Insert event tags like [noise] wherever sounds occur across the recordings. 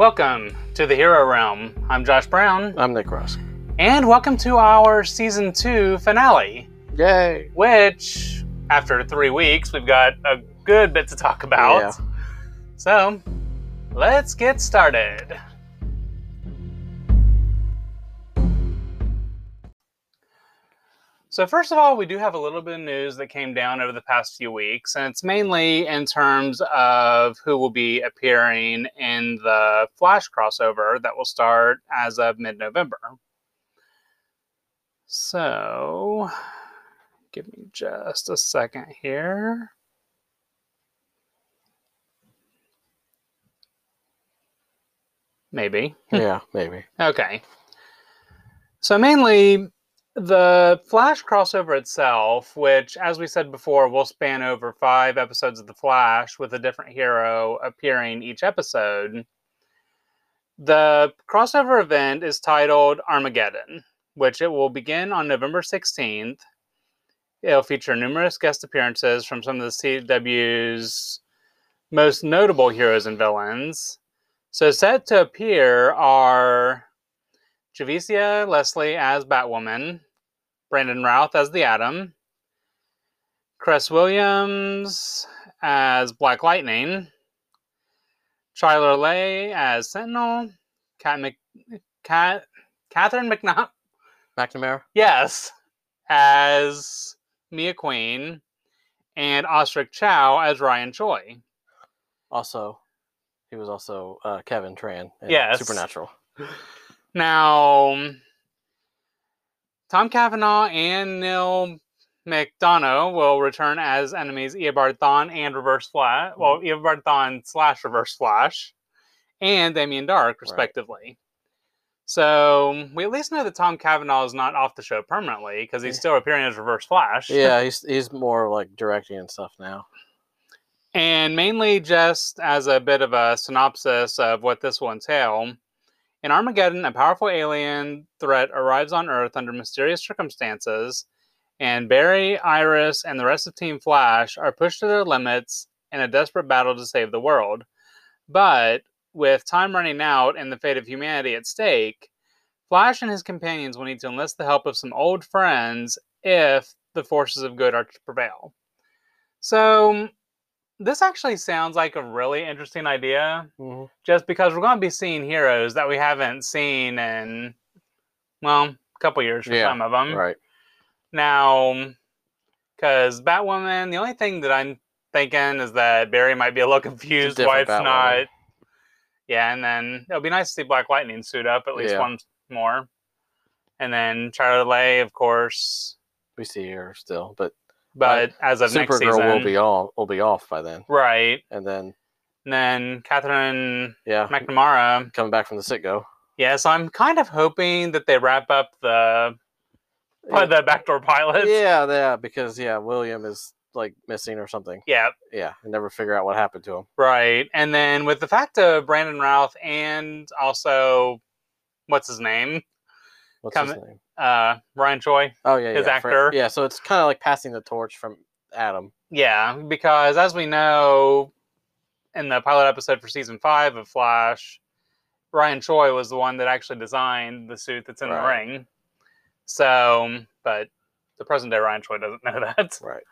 Welcome to the Hero Realm. I'm Josh Brown, I'm Nick Rusk. and welcome to our season two finale, Yay! which, after three weeks, we've got a good bit to talk about. Yeah. So, let's get started. So, first of all, we do have a little bit of news that came down over the past few weeks, and it's mainly in terms of who will be appearing in the Flash crossover that will start as of mid November. So, give me just a second here. Maybe. [laughs] Yeah, maybe. Okay. So mainly the Flash crossover itself, which, as we said before, will span over five episodes of The Flash with a different hero appearing each episode. The crossover event is titled Armageddon, which it will begin on November 16th. It'll feature numerous guest appearances from some of the CW's most notable heroes and villains. So set to appear are Javicia Leslie as Batwoman, Brandon Routh as the Atom, Cress Williams as Black Lightning, Chyler Leigh as Sentinel, Cat Mc, Cat, Katherine McNaught, McNamara? yes, as Mia Queen, and Osric Chau as Ryan Choi. Also, he was also uh, Kevin Tran in Yes. Supernatural. [laughs] Now, Tom Cavanagh and Neal McDonough will return as enemies Eobard Thawne and Reverse Flash. Mm-hmm. Well, Eobard Thawne slash Reverse Flash, and Damien Darhk, respectively. So we at least know that Tom Cavanagh is not off the show permanently because he's still appearing as Reverse Flash. Yeah, he's he's more like directing and stuff now. And mainly just as a bit of a synopsis of what this will entail. In Armageddon, a powerful alien threat arrives on Earth under mysterious circumstances, and Barry, Iris, and the rest of Team Flash are pushed to their limits in a desperate battle to save the world. But with time running out and the fate of humanity at stake, Flash and his companions will need to enlist the help of some old friends if the forces of good are to prevail. So, this actually sounds like a really interesting idea hmm just because we're going to be seeing heroes that we haven't seen in, well, a couple years for Yeah, some of them. Right. Now, because Batwoman, the only thing that I'm thinking is that Barry might be a little [laughs] confused why it's Batwoman. not. Yeah, and then it'll be nice to see Black Lightning suit up at least Yeah. once more. And then Charlotte Lay, of course, We see her still, but but as of next Supergirl season, will be all will be off by then. right. And then And then Katherine yeah, McNamara, coming back from the sit go. Yeah, so I'm kind of hoping that they wrap up the uh, the backdoor pilot. Yeah, yeah, because yeah, William is like missing or something. Yeah, Yeah, and never figure out what happened to him. right. And then with the fact of Brandon Routh and also what's his name? What's Come- his name? Uh Ryan Choi. Oh yeah, his yeah, actor. yeah, so it's kind of like passing the torch from Atom. Yeah, because as we know in the pilot episode for season five of Flash, Ryan Choi was the one that actually designed the suit that's in Right. the ring. So, but the present day Ryan Choi doesn't [laughs] know that. Right.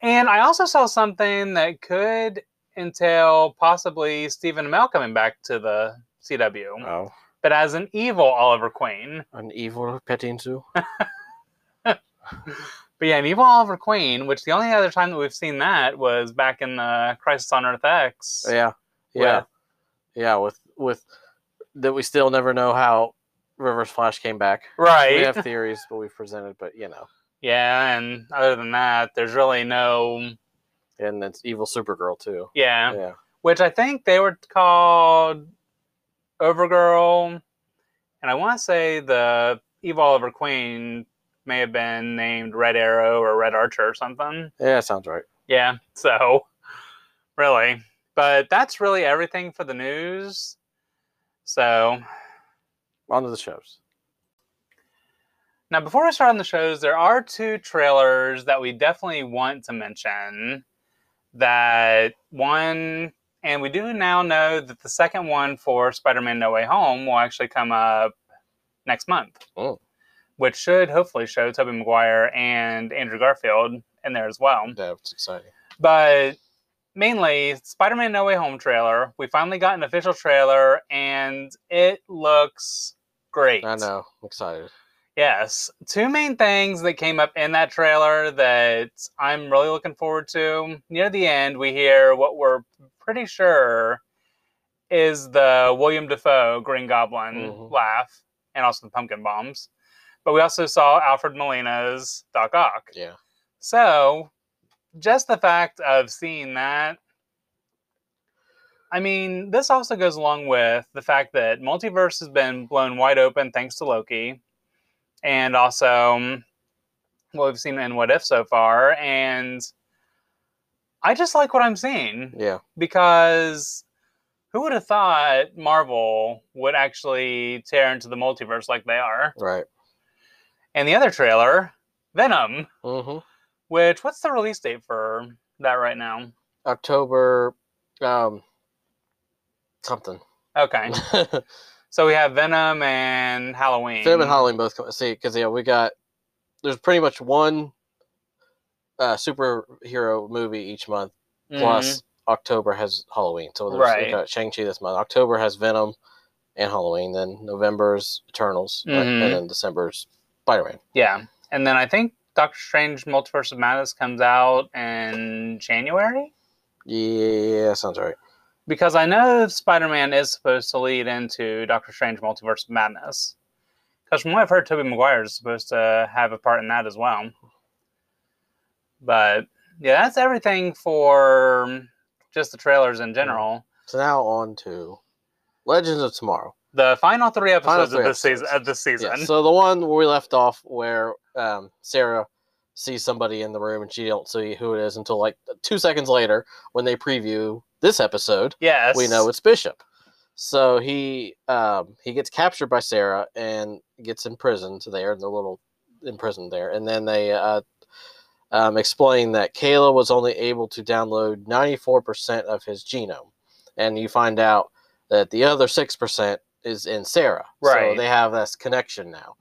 And I also saw something that could entail possibly Stephen Amell coming back to the CW, Oh, but as an evil Oliver Queen. an evil petting zoo. [laughs] [laughs] But yeah, an evil Oliver Queen, which the only other time that we've seen that was back in the Crisis on Earth X. Yeah, yeah, with- yeah. With with that, we still never know how Reverse Flash came back. Right. We have theories, but we've presented, but you know, Yeah, and other than that, there's really no. and it's evil Supergirl too. Yeah, Yeah, which I think they were called Overgirl, and I want to say the Eve Oliver Queen may have been named Red Arrow or Red Archer or something. yeah, sounds right. Yeah, so really. But that's really everything for the news. So On to the shows. now before we start on the shows, there are two trailers that we definitely want to mention. That one And we do now know that the second one for Spider Man No Way Home will actually come up next month, Oh. which should hopefully show Tobey Maguire and Andrew Garfield in there as well. That's exciting. But mainly, Spider Man No Way Home trailer. We finally got an official trailer, and it looks great. I know. I'm excited. Yes. Two main things that came up in that trailer that I'm really looking forward to. Near the end, we hear what we're pretty sure is the William Dafoe Green Goblin Mhm. laugh and also the pumpkin bombs. But we also saw Alfred Molina's Doc Ock. Yeah. So, just the fact of seeing that, I mean, this also goes along with the fact that multiverse has been blown wide open thanks to Loki, and also um, what we've seen in What If so far. And I just like what I'm seeing Yeah. because who would have thought Marvel would actually tear into the multiverse like they are? Right. And the other trailer, Venom. Mm-hmm. Which what's the release date for that right now? October, um, something. Okay, [laughs] so we have Venom and Halloween. Venom and Halloween both come. See, because yeah, we got there's pretty much one uh, superhero movie each month. Mhm. Plus October has Halloween. So there's Right. got Shang Chi this month. October has Venom and Halloween. Then November's Eternals, right? Mhm. and then December's Spider Man. yeah, and then I think Doctor Strange: Multiverse of Madness comes out in January Yeah, sounds right. because I know Spider-Man is supposed to lead into Doctor Strange: Multiverse of Madness. Because from what I've heard, Tobey Maguire is supposed to have a part in that as well. But yeah, that's everything for just the trailers in general. So now on to Legends of Tomorrow. The final three episodes three of this season. Of this season. Yeah, so the one where we left off, where um, Sara sees somebody in the room and she don't see who it is until like two seconds later when they preview this episode. yes, We know it's Bishop. So he um, he gets captured by Sara and gets imprisoned there in the little imprisoned there, and then they uh, um, explain that Kayla was only able to download ninety four percent of his genome, and you find out that the other six percent is in Sara. Right. So they have this connection now.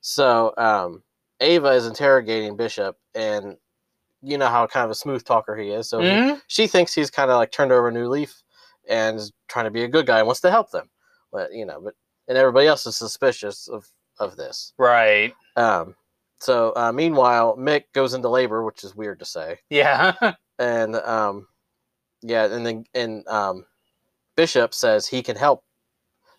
So um, Ava is interrogating Bishop, and you know how kind of a smooth talker he is. So he- Mhm. she thinks he's kind of like turned over a new leaf and is trying to be a good guy and wants to help them. But you know, but and everybody else is suspicious of of this. Right. Um, so uh, meanwhile, Mick goes into labor, which is weird to say, Yeah. [laughs] and um, yeah, and then and um, Bishop says he can help.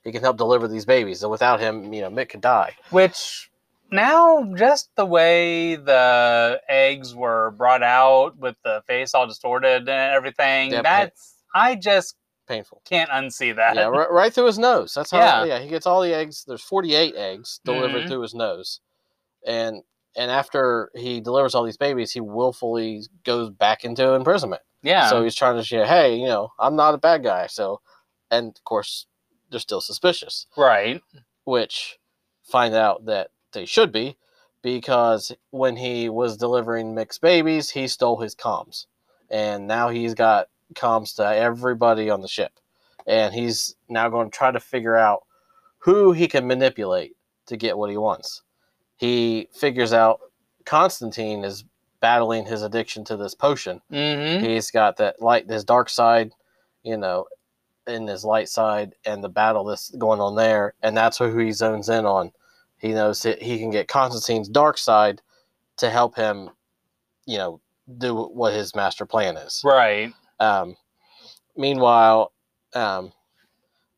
He can help deliver these babies, and without him, you know, Mick could die. Which now, just the way the eggs were brought out with the face all distorted and everything, Yeah, that's I just Painful. can't unsee that. Yeah, right, right through his nose. That's how. Yeah. Yeah. he gets all the eggs. There's 48 eggs delivered Mhm. through his nose, and and after he delivers all these babies, he willfully goes back into imprisonment. Yeah. So he's trying to say, hey, you know, I'm not a bad guy. So, and of course, they're still suspicious, right. which find out that they should be because when he was delivering Mick's babies, he stole his comms, and now he's got comms to everybody on the ship, and he's now going to try to figure out who he can manipulate to get what he wants. He figures out Constantine is battling his addiction to this potion. Mm-hmm. He's got that light, his dark side, you know, in his light side, and the battle that's going on there, and that's who he zones in on. He knows that he can get Constantine's dark side to help him, you know, do what his master plan is. Right. Um, meanwhile, um,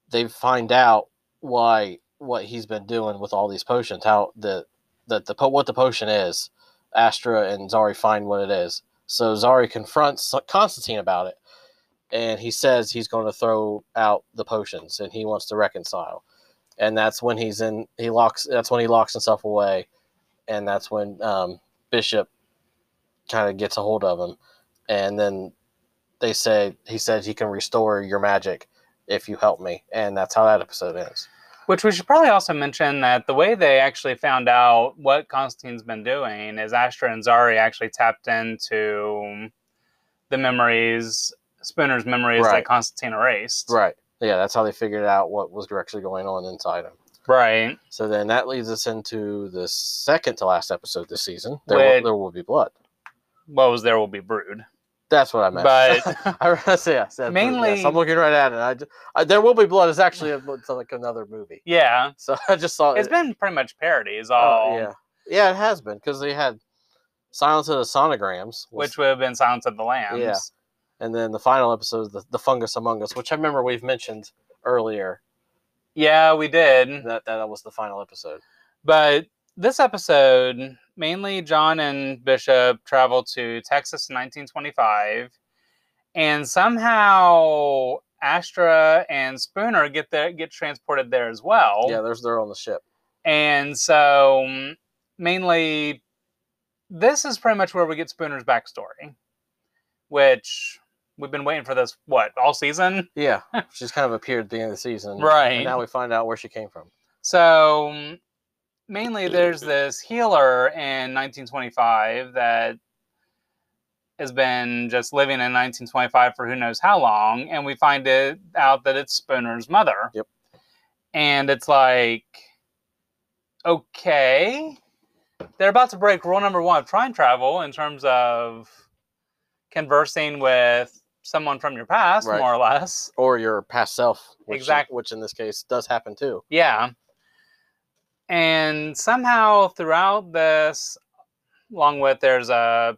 they find out why what he's been doing with all these potions, how the that the what the potion is. Astra and Zari find what it is. So Zari confronts Constantine about it, and he says he's going to throw out the potions and he wants to reconcile. And that's when he's in. He locks. That's when he locks himself away, and that's when um, Bishop kind of gets a hold of him, and then they say he says he can restore your magic if you help me, and that's how that episode ends. Which we should probably also mention that the way they actually found out what Constantine's been doing is Astra and Zari actually tapped into the memories Spooner's memories Right. that Constantine erased. Right. Yeah, that's how they figured out what was actually going on inside him. Right. So then that leads us into the second to last episode this season. There, will, there will be blood. What was there will be brood. That's what I meant. But- [laughs] I I yes, that's- Mainly- yes, I'm looking right at it. I, ju- I, there will be blood. It's actually a, it's like another movie. Yeah. So [laughs] I just saw It's it. been pretty much parodies oh, all yeah, yeah, it has been because they had Silence of the Sonograms, was- which would have been Silence of the Lambs. Yeah. and then the final episode, the, the Fungus Among Us, which I remember we've mentioned earlier. Yeah, we did. That that was the final episode. But this episode, mainly John and Bishop travel to Texas in 1925, and somehow Astra and Spooner get there, get transported there as well. Yeah, there's they're on the ship. And so, mainly, this is pretty much where we get Spooner's backstory, which we've been waiting for this, what, all season? Yeah, she's kind of appeared at the end of the season, Right. And now we find out where she came from. So, mainly, there's this healer in 1925 that has been just living in 1925 for who knows how long, and we find it out that it's Spooner's mother. Yep. And it's like, okay, they're about to break rule number one of time travel in terms of conversing with someone from your past, Right. more or less. Or your past self, which, Exact- which in this case does happen too. Yeah. And somehow throughout this, along with there's a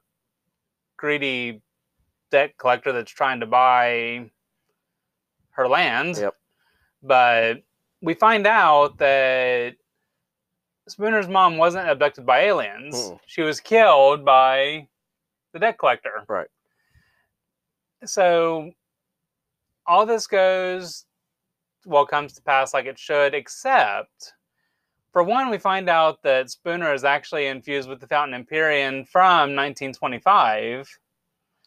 greedy debt collector that's trying to buy her land. Yep. But we find out that Spooner's mom wasn't abducted by aliens. Mm-mm. She was killed by the debt collector. Right. So all this goes well comes to pass like it should, except for one, we find out that Spooner is actually infused with the Fountain Empyrean from 1925.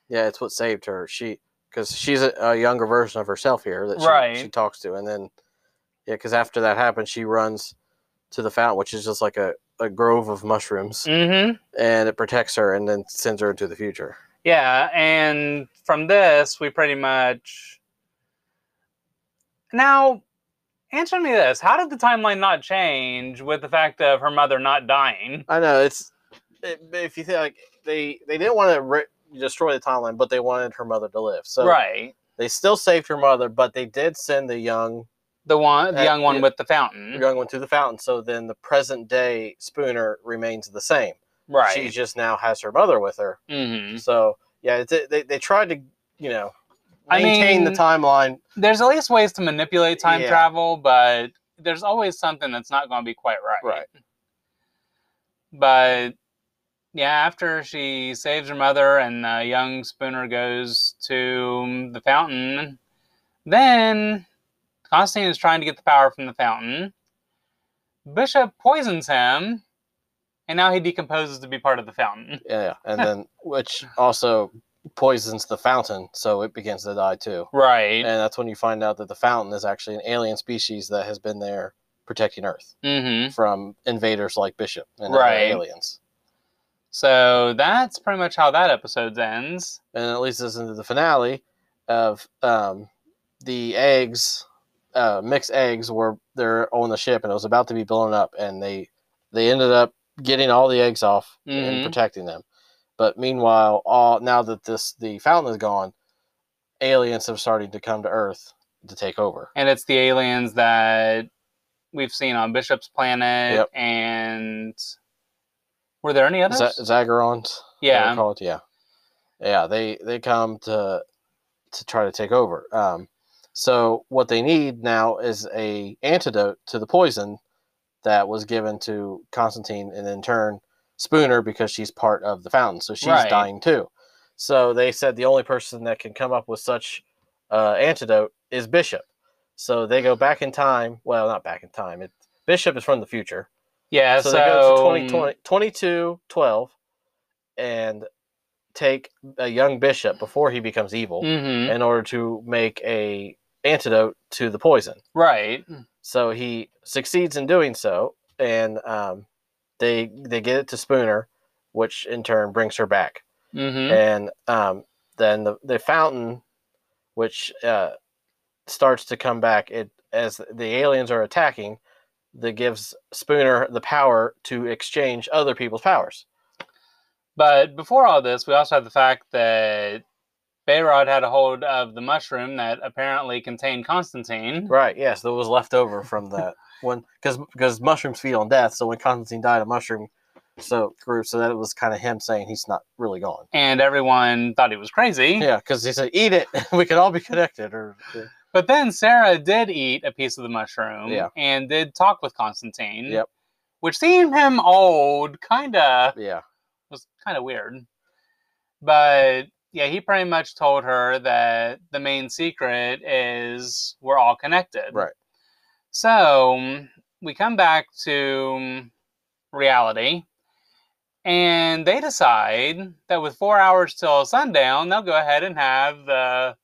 Yeah, it's what saved her. She because she's a, a younger version of herself here that she, Right. she talks to, and then yeah, because after that happens, she runs to the fountain, which is just like a, a grove of mushrooms, Mm-hmm. and it protects her and then sends her into the future. Yeah, and from this, we pretty much. Now, answer me this: How did the timeline not change with the fact of her mother not dying? I know it's it, if you think like they they didn't want to ri- destroy the timeline, but they wanted her mother to live, so right, they still saved her mother, but they did send the young the one, the Uh, young one yeah. with the fountain. the young one to the fountain. So then the present day Spooner remains the same. Right. She just now has her mother with her. hmm So yeah, it's, they they tried to you know I maintain the timeline. There's at least ways to manipulate time Yeah. travel, but there's always something that's not going to be quite right. Right. But yeah, after she saves her mother and uh, young Spooner goes to the fountain, then Constantine is trying to get the power from the fountain. Bishop poisons him, and now he decomposes to be part of the fountain. Yeah. and [laughs] then which also poisons the fountain, so it begins to die too. Right. And that's when you find out that the fountain is actually an alien species that has been there protecting Earth Mm-hmm. from invaders like Bishop and Right. aliens. So that's pretty much how that episode ends. And it leads us into the finale of um, the eggs, uh, Mick's eggs, were they're on the ship and it was about to be blown up, and they they ended up getting all the eggs off and Mhm. protecting them. But meanwhile, all now that this the fountain is gone, aliens have started to come to Earth to take over. and it's the aliens that we've seen on Bishop's planet. Yep. And were there any others? Z- Zagarons, yeah. called yeah, yeah. They they come to to try to take over. Um, so what they need now is a antidote to the poison that was given to Constantine, and in turn Spooner because she's part of the fountain, so she's Right. dying too. So they said the only person that can come up with such uh, antidote is Bishop. So they go back in time. Well, not back in time. It, Bishop is from the future. Yeah. So, So, they go to 2020, 22, 12 and take a young bishop before he becomes evil Mhm, in order to make a antidote to the poison. Right. So he succeeds in doing so, and um, they they get it to Spooner, which in turn brings her back. hmm And um, then the, the fountain which uh, starts to come back. It as the aliens are attacking, that gives Spooner the power to exchange other people's powers. But before all this, we also have the fact that Behrad had a hold of the mushroom that apparently contained Constantine. Right. Yes, that was left over from that [laughs] when because because mushrooms feed on death. So when Constantine died, a mushroom so grew. So that it was kind of him saying he's not really gone. And everyone thought he was crazy. Yeah, because he said, "Eat it. [laughs] we can all be connected." Or But then Sara did eat a piece of the mushroom Yeah. and did talk with Constantine. Yep. Which seemed him old, kind of yeah, was kind of weird. But yeah, he pretty much told her that the main secret is we're all connected. Right. So mm, we come back to mm, reality, and they decide that with four hours till sundown, they'll go ahead and have the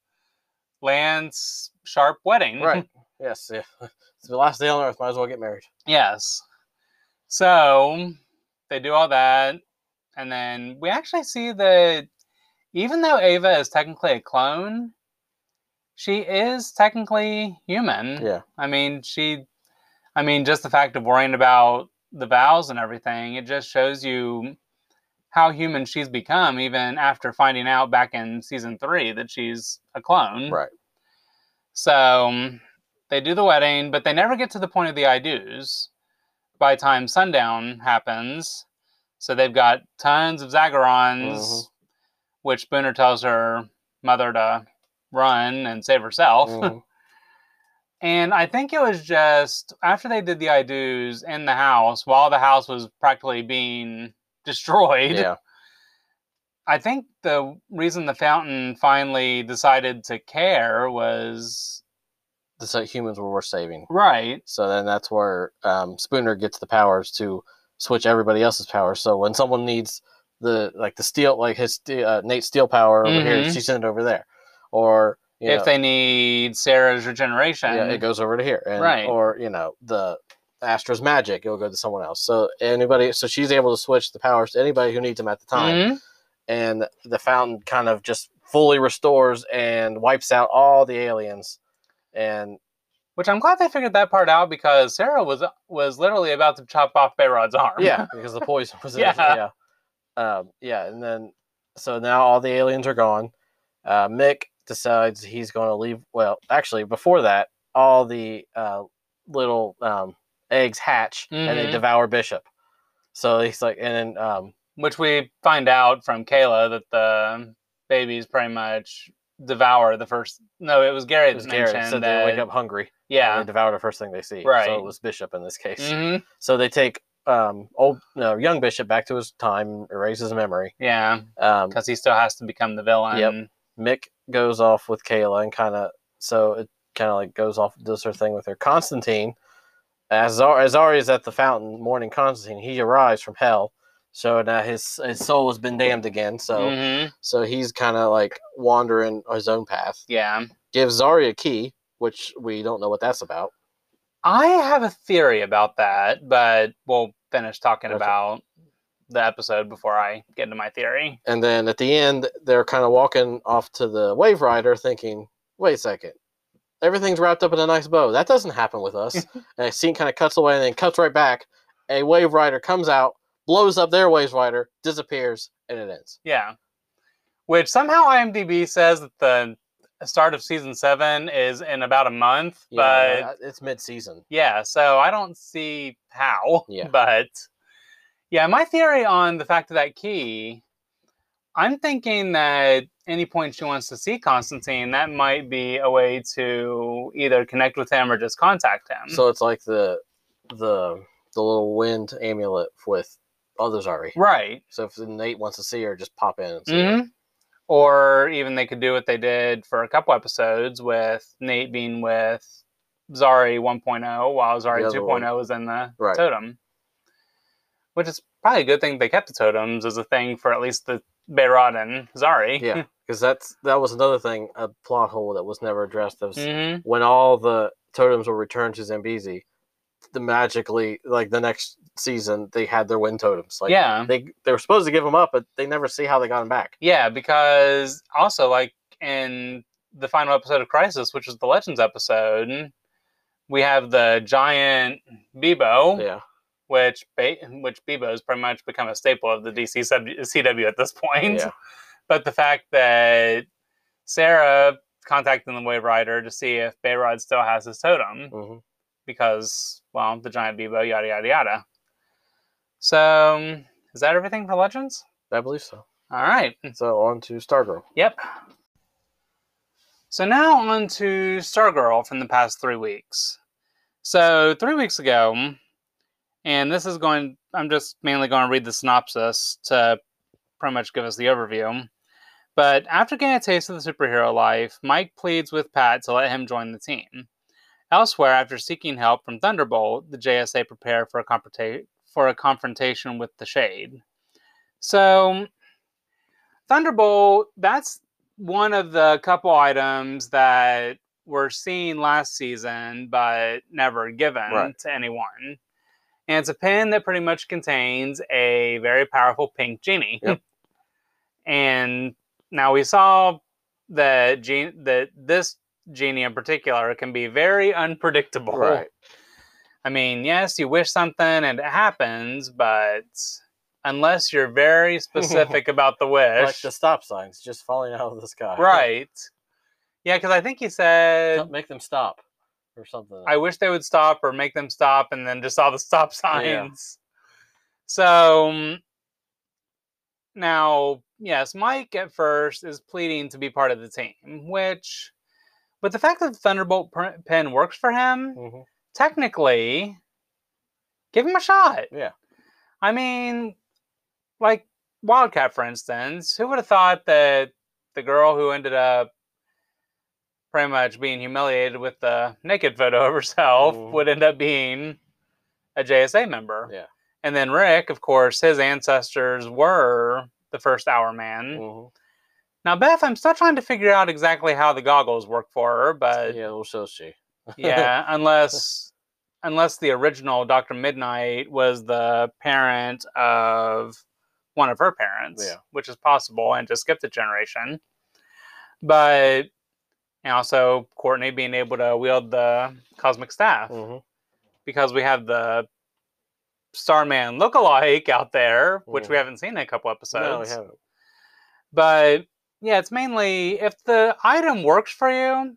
Lance Sharp wedding. right. [laughs] yes, yeah. [laughs] It's the last day on Earth. Might as well get married. Yes. So they do all that, and then we actually see that even though Ava is technically a clone, she is technically human. Yeah, I mean, she, I mean, just the fact of worrying about the vows and everything, it just shows you how human she's become, even after finding out back in season three that she's a clone. right. So they do the wedding, but they never get to the point of the I do's. By the time sundown happens, so they've got tons of Zagarons, Mhm. which Spooner tells her mother to run and save herself. Mhm. [laughs] And I think it was just after they did the I do's in the house, while the house was practically being [laughs] destroyed. yeah, I think the reason the fountain finally decided to care was the so humans were worth saving. right. So then that's where um, Spooner gets the powers to switch everybody else's powers. So when someone needs the like the steel, like his uh, Nate steel power over here, Mhm. she sends it over there. Or if know, they need Sara's regeneration. yeah, it goes over to here, and, Right. Or you know the Astra's magic, it'll go to someone else. So anybody, so she's able to switch the powers to anybody who needs them at the time, Mhm. and the fountain kind of just fully restores and wipes out all the aliens. And Which I'm glad they figured that part out because Sarah was was literally about to chop off Behrad's arm. yeah, [laughs] because the poison was in Yeah. it. Yeah. Um, yeah, and then so now all the aliens are gone. Uh, Mick decides he's going to leave. Well, actually, before that, all the uh, little um, eggs hatch and they Mhm. devour Bishop. So he's like, and then um, Which we find out from Kayla that the babies pretty much devour the first. No, it was Gary it that was Garrett so they wake up hungry. yeah. they devour the first thing they see. Right. So it was Bishop in this case. hmm So they take um, old no, young Bishop back to his time, erase his memory. Yeah, Um, because he still has to become the villain. Yep. Mick goes off with Kayla and kind of so it kind of like goes off does her thing with her. Constantine, as Azar, Azari is at the fountain mourning Constantine. He arrives from hell, so now his his soul has been damned again. So Mhm. so he's kind of like wandering his own path. Yeah. Gives Zari a key, which we don't know what that's about. I have a theory about that, but we'll finish talking Okay. about the episode before I get into my theory. And then at the end, they're kind of walking off to the Wave Rider, thinking, "Wait a second, everything's wrapped up in a nice bow. That doesn't happen with us." [laughs] and a scene kind of cuts away, and then cuts right back. A Wave Rider comes out, blows up their Wave Rider, disappears, and it ends. Yeah. Which somehow IMDb says that the start of season seven is in about a month, but uh, it's mid-season. yeah, so I don't see how. Yeah. [laughs] But yeah, my theory on the fact of that key, I'm thinking that any point she wants to see Constantine, that might be a way to either connect with him or just contact him. So it's like the the the little wind amulet with others already. right. So if Nate wants to see her, just pop in. And see her. hmm Or even they could do what they did for a couple episodes with Nate being with Zari 1.0 while Zari The other 2.0 one. was in the Right. totem. Which is probably a good thing they kept the totems as a thing for at least the Behrad and Zari. Yeah, [laughs] because that's that was another thing, a plot hole that was never addressed. Was hmm when all the totems were returned to Zambesi, the magically like the next season they had their wind totems. Like yeah. they they were supposed to give them up, but they never see how they got them back. Yeah, because also like in the final episode of Crisis, which is the Legends episode, we have the giant Beebo, Yeah. Which ba- which Beebo has pretty much become a staple of the DC sub- CW at this point. Yeah. But the fact that Sara contacting the Wave Rider to see if Behrad still has his totem hmm because, well, the giant Beebo, yada yada yada. So, is that everything for Legends? I believe so. All right. So on to Stargirl. Yep. So now on to Stargirl from the past three weeks. So three weeks ago, and this is going, I'm just mainly going to read the synopsis to pretty much give us the overview. But after getting a taste of the superhero life, Mike pleads with Pat to let him join the team. Elsewhere, after seeking help from Thunderbolt, the JSA prepare for a, confronta- for a confrontation with the Shade. So, Thunderbolt, that's one of the couple items that were seen last season but never given Right. to anyone. And it's a pin that pretty much contains a very powerful pink genie. Yep. and now we saw that gen- that this genie in particular can be very unpredictable. Right. I mean, yes, you wish something and it happens, but unless you're very [laughs] specific about the wish, Like the stop signs just falling out of the sky. right? Yeah, because I think he said, Don't Make them stop or something. "I wish they would stop or make them stop," and then just all the [laughs] stop signs. So um, now, yes, Mike at first is pleading to be part of the team, which, but the fact that the Thunderbolt pen works for him, hmm technically, give him a shot. Yeah. I mean, like Wildcat, for instance, who would have thought that the girl who ended up pretty much being humiliated with the naked photo of herself Mhm. would end up being a JSA member? Yeah. And then Rick, of course, his ancestors were the first Hour Man. hmm Now, Beth, I'm still trying to figure out exactly how the goggles work for her, but yeah, well, so she. [laughs] yeah, unless unless the original Doctor Midnight was the parent of one of her parents, Yeah. which is possible, and just skipped a generation. But and also Courtney being able to wield the cosmic staff hmm because we have the Starman lookalike out there, which we Mhm. haven't seen in a couple episodes. No, we haven't. But yeah, it's mainly if the item works for you,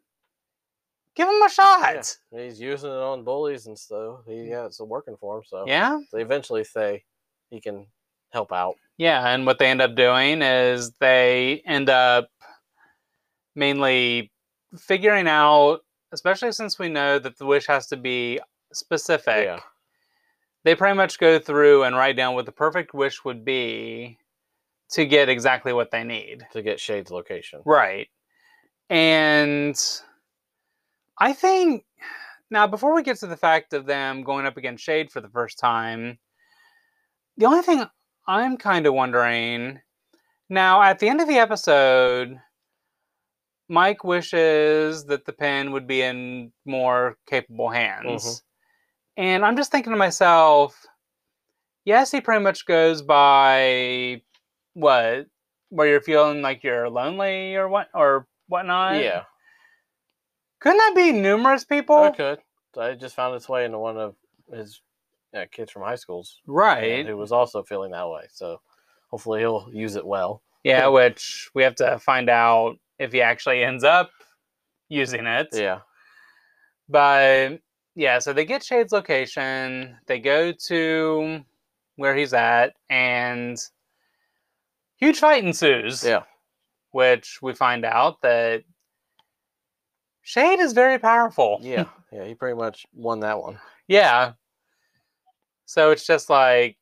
give him a shot. Yeah, he's using it on bullies and stuff. He, yeah, it's working for him. So Yeah. they eventually say he can help out. Yeah, and what they end up doing is they end up mainly figuring out, especially since we know that the wish has to be specific. Yeah. They pretty much go through and write down what the perfect wish would be to get exactly what they need. To get Shade's location. Right. And I think now before we get to the fact of them going up against Shade for the first time, the only thing I'm kind of wondering now at the end of the episode, Mike wishes that the pen would be in more capable hands. Mm-hmm. And I'm just thinking to myself, yes, he pretty much goes by what? Where you're feeling like you're lonely or what or whatnot? yeah. Couldn't that be numerous people? I could. I just found its way into one of his yeah, kids from high schools. Right. Who was also feeling that way. So hopefully he'll use it well. Yeah, [laughs] which we have to find out if he actually ends up using it. Yeah. But yeah, so they get Shade's location, they go to where he's at, and huge fight ensues. Yeah. Which we find out that Shade is very powerful. Yeah. Yeah. He pretty much won that one. Yeah. So it's just like,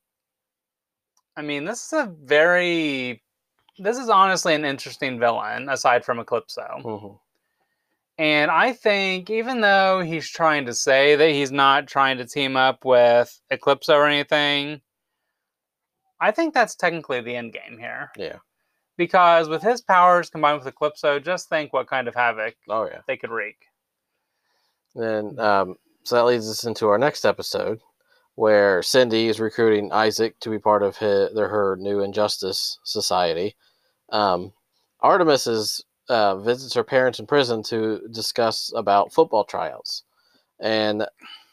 I mean, this is a very, this is honestly an interesting villain aside from Eclipso. hmm And I think even though he's trying to say that he's not trying to team up with Eclipso or anything, I think that's technically the end game here. Yeah. Because with his powers combined with Eclipso, just think what kind of havoc Oh, yeah. they could wreak. Then, um, so that leads us into our next episode where Cindy is recruiting Isaac to be part of his, their, her new Injustice Society. Um, Artemis is uh, visits her parents in prison to discuss about football tryouts, and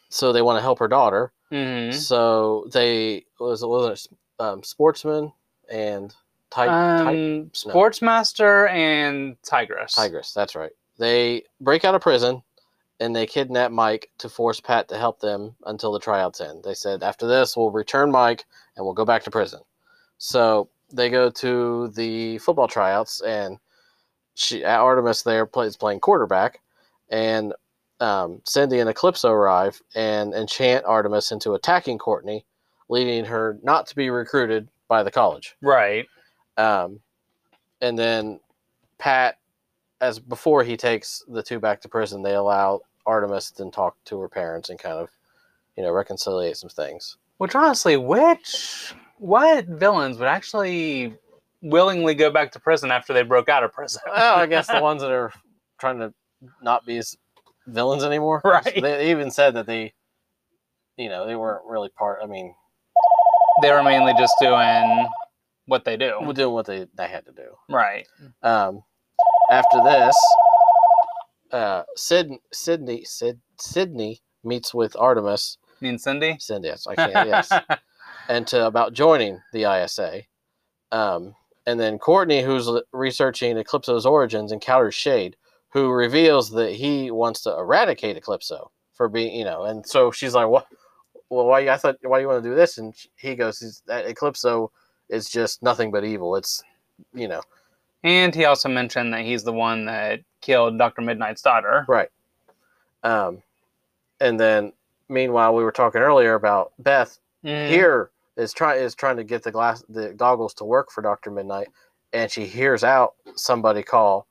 so they want to help her daughter. hmm So they was was it um, sportsman and ti- Um, Sportsmaster and Tigress. Tigress. That's right. They break out of prison and they kidnap Mike to force Pat to help them until the tryouts end. They said after this we'll return Mike and we'll go back to prison. So they go to the football tryouts and she Artemis there plays playing quarterback and um, Cindy and Eclipso arrive and enchant Artemis into attacking Courtney, leading her not to be recruited by the college. Right. Um, and then Pat, as before he takes the two back to prison, they allow Artemis to talk to her parents and kind of, you know, reconciliate some things. Which honestly, which what villains would actually willingly go back to prison after they broke out of prison? Well, I guess the [laughs] ones that are trying to not be as villains anymore. Right. They even said that they, you know, they weren't really part. I mean, they were mainly just doing what they do. doing what they, they had to do. Right. Um, after this, uh, Sid, Sydney, Sid, Sydney meets with Artemis. Me and Cindy. Cindy, yes, I can't. Yes, [laughs] and to about joining the ISA. Um, and then Courtney, who's researching Eclipso's origins, encounters Shade, who reveals that he wants to eradicate Eclipso for being, you know, and so she's like, "What? Well, why? I thought, why do you want to do this?" And he goes, "That Eclipso is just nothing but evil. It's, you know, and he also mentioned that he's the one that killed Dr. Midnight's daughter. right." Um, and then meanwhile, we were talking earlier about Beth Mhm. here is trying is trying to get the glass the goggles to work for Doctor Midnight, and she hears out somebody call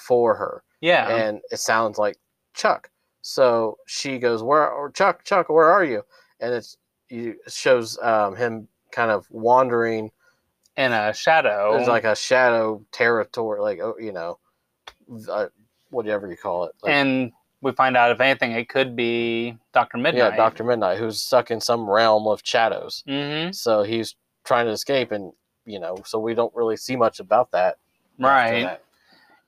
for her, Yeah. and it sounds like Chuck. So she goes, "Where, or Chuck? Chuck, where are you?" And it's you it shows um, him kind of wandering. in a shadow. It's like a shadow territory, like oh, you know, uh, whatever you call it. Like, and we find out if anything, it could be Doctor Midnight. yeah, Doctor Midnight, who's stuck in some realm of shadows. hmm So he's trying to escape, and you know, so we don't really see much about that. Right. that.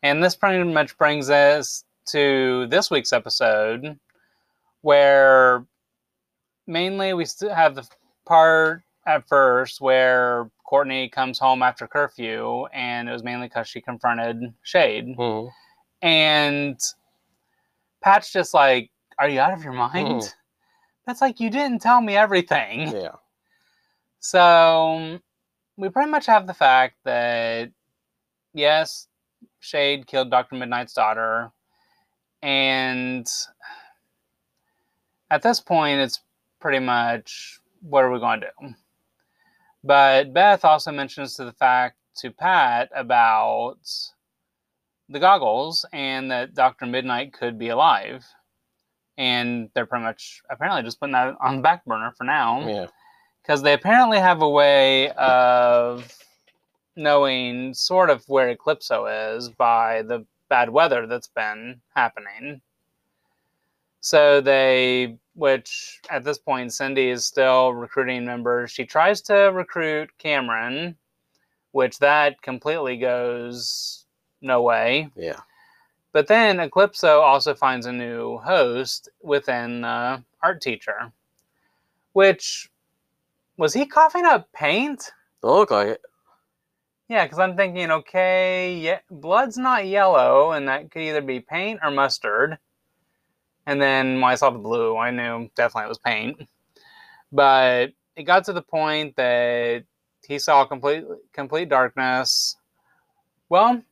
And this pretty much brings us to this week's episode, where mainly we still have the part at first where Courtney comes home after curfew, and it was mainly because she confronted Shade. Mhm. And Pat's just like, Are you out of your mind? Mhm. That's like, You didn't tell me everything. Yeah. So we pretty much have the fact that yes, Shade killed Dr. Midnight's daughter. And at this point, it's pretty much what are we going to do? But Beth also mentions to the fact to Pat about the goggles and that Dr. Midnight could be alive. And they're pretty much apparently just putting that on the back burner for now Yeah. because they apparently have a way of knowing sort of where Eclipso is by the bad weather that's been happening. So they, which at this point, Cindy is still recruiting members. She tries to recruit Cameron, which that completely goes no way. Yeah. But then Eclipso also finds a new host within the art teacher, which was he coughing up paint? It look like it. Yeah, because I'm thinking, okay, yeah, blood's not yellow, and that could either be paint or mustard. And then when I saw the blue, I knew definitely it was paint. But it got to the point that he saw complete complete darkness. Well,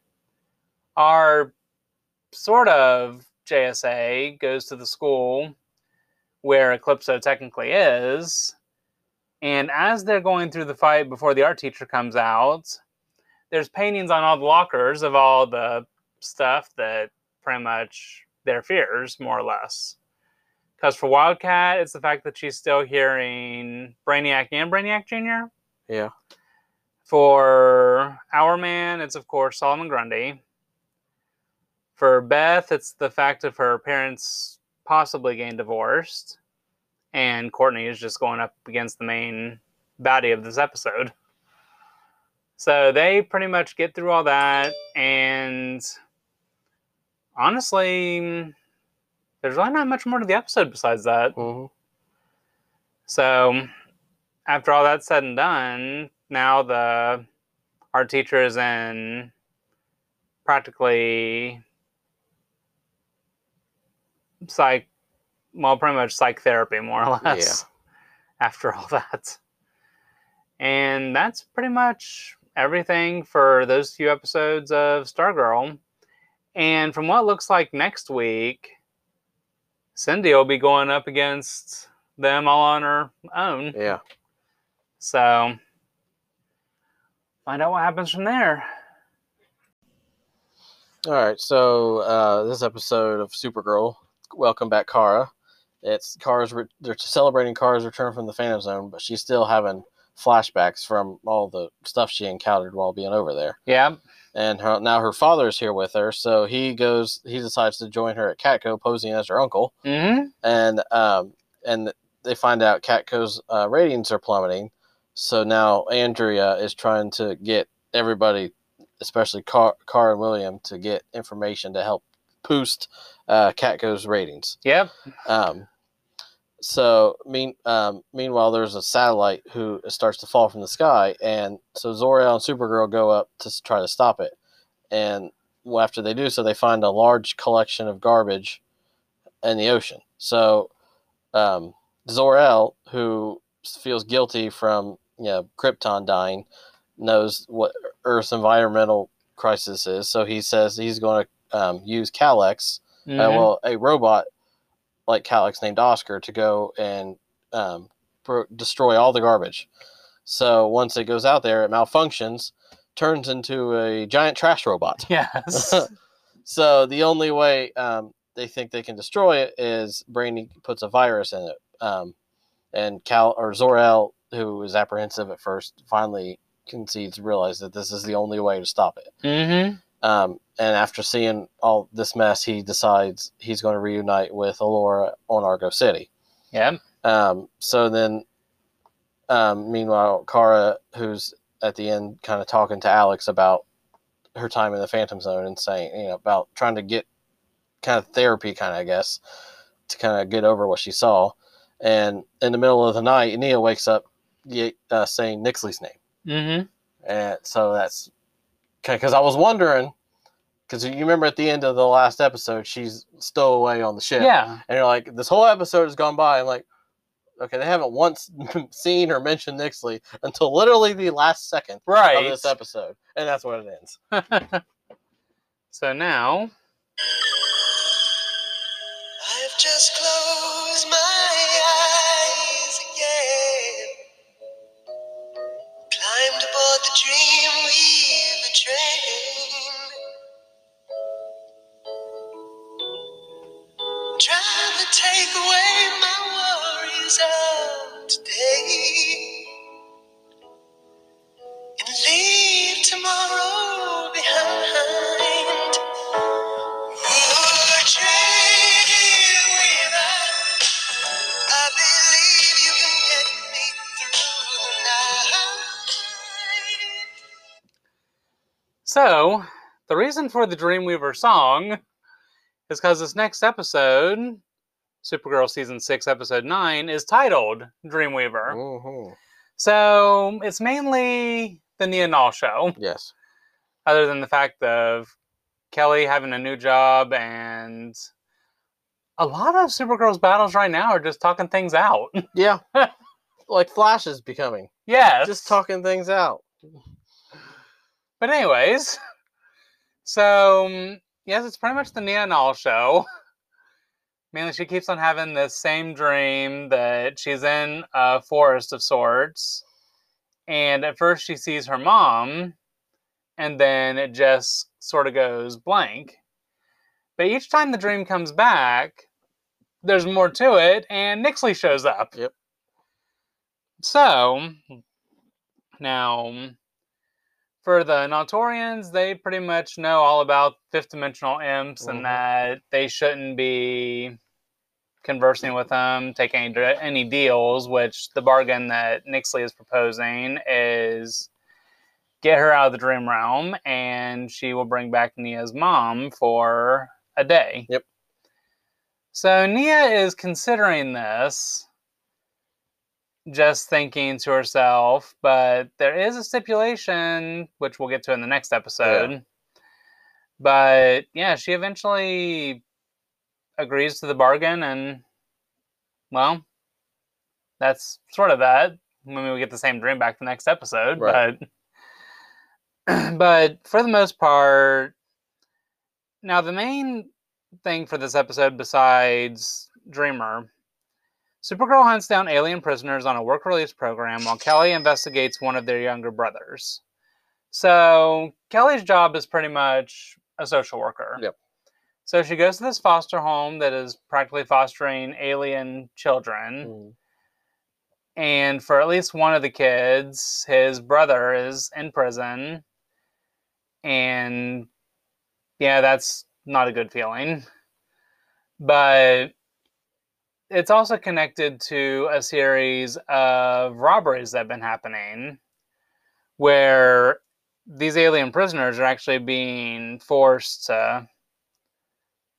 our sort of JSA goes to the school where Eclipso technically is. And as they're going through the fight before the art teacher comes out, there's paintings on all the lockers of all the stuff that pretty much their fears, more or less. Because for Wildcat, it's the fact that she's still hearing Brainiac and Brainiac Jr. Yeah. For Hourman, it's of course Solomon Grundy. For Beth, it's the fact of her parents possibly getting divorced. And Courtney is just going up against the main baddie of this episode. So they pretty much get through all that, and honestly, there's really not much more to the episode besides that. hmm So after all that's said and done, now the our teacher is in practically psych well pretty much psych therapy more or less [laughs] after all that. And that's pretty much everything for those few episodes of Stargirl. And from what looks like next week, Cindy will be going up against them all on her own. Yeah. So find out what happens from there. All right. So uh, this episode of Supergirl, welcome back, Kara. It's Kara's. Re- they're celebrating Kara's return from the Phantom Zone, but she's still having flashbacks from all the stuff she encountered while being over there. Yeah. And her, now her father is here with her, so he goes. He decides to join her at Catco, posing as her uncle. Mm-hmm. and um, and they find out Catco's uh, ratings are plummeting. So now Andrea is trying to get everybody, especially Car, Car and William, to get information to help boost uh, Catco's ratings. Yep. Um, so mean um, meanwhile, there's a satellite who starts to fall from the sky, and so Zor-El and Supergirl go up to try to stop it. And well, after they do so, they find a large collection of garbage in the ocean. So um, Zor-El, who feels guilty from you know Krypton dying, knows what Earth's environmental crisis is. So he says he's going to um, use Kelex uh, Mhm. well, a robot like Kelex named Oscar to go and um, pro- destroy all the garbage. So once it goes out there, it malfunctions, turns into a giant trash robot. [laughs] yes. [laughs] So the only way um, they think they can destroy it is Brainy puts a virus in it. Um, and Cal or Zor-El, who was apprehensive at first, finally concedes, realizes that this is the only way to stop it. mm-hmm. Um, and after seeing all this mess, he decides he's going to reunite with Alura on Argo City. Yeah. Um, so then, um, meanwhile, Kara, who's at the end kind of talking to Alex about her time in the Phantom Zone and saying, you know, about trying to get kind of therapy, kind of, I guess, to kind of get over what she saw. And in the middle of the night, Nia wakes up uh, saying Nyxly's name. Mm-hmm. And so that's because I was wondering, because you remember at the end of the last episode, she's stowaway on the ship. Yeah. And you're like, this whole episode has gone by. And like, okay, they haven't once [laughs] seen or mentioned Nyxly until literally the last second Right. of this episode. And that's what it ends. [laughs] so now, I've just closed my take away my worries of today. And leave tomorrow behind. So the reason for the Dreamweaver song is because this next episode, Supergirl season six, episode nine, is titled Dreamweaver. Mhm. So it's mainly the Nia Nall show, Yes. other than the fact of Kelly having a new job and a lot of Supergirl's battles right now are just talking things out. [laughs] Yeah. like Flash is becoming. yes. Just talking things out. But anyways, so yes, it's pretty much the Nia Nall show. [laughs] Mainly, she keeps on having this same dream that she's in a forest of sorts, and at first she sees her mom, and then it just sort of goes blank. But each time the dream comes back, there's more to it, and Nyxly shows up. Yep. So now for the Naltorians, they pretty much know all about fifth dimensional imps Mhm. and that they shouldn't be conversing with them, taking any, any deals, which the bargain that Nyxly is proposing is get her out of the dream realm, and she will bring back Nia's mom for a day. Yep. So Nia is considering this, just thinking to herself, but there is a stipulation, which we'll get to in the next episode. But yeah, she eventually agrees to the bargain, and well, that's sort of that. Maybe we get the same dream back the next episode, Right. but [clears throat] but for the most part, now the main thing for this episode, besides Dreamer, Supergirl hunts down alien prisoners on a work release program while Kelly investigates one of their younger brothers. So Kelly's job is pretty much a social worker. Yep. So she goes to this foster home that is practically fostering alien children. Mm. And for at least one of the kids, his brother is in prison. And yeah, that's not a good feeling. But it's also connected to a series of robberies that have been happening where these alien prisoners are actually being forced to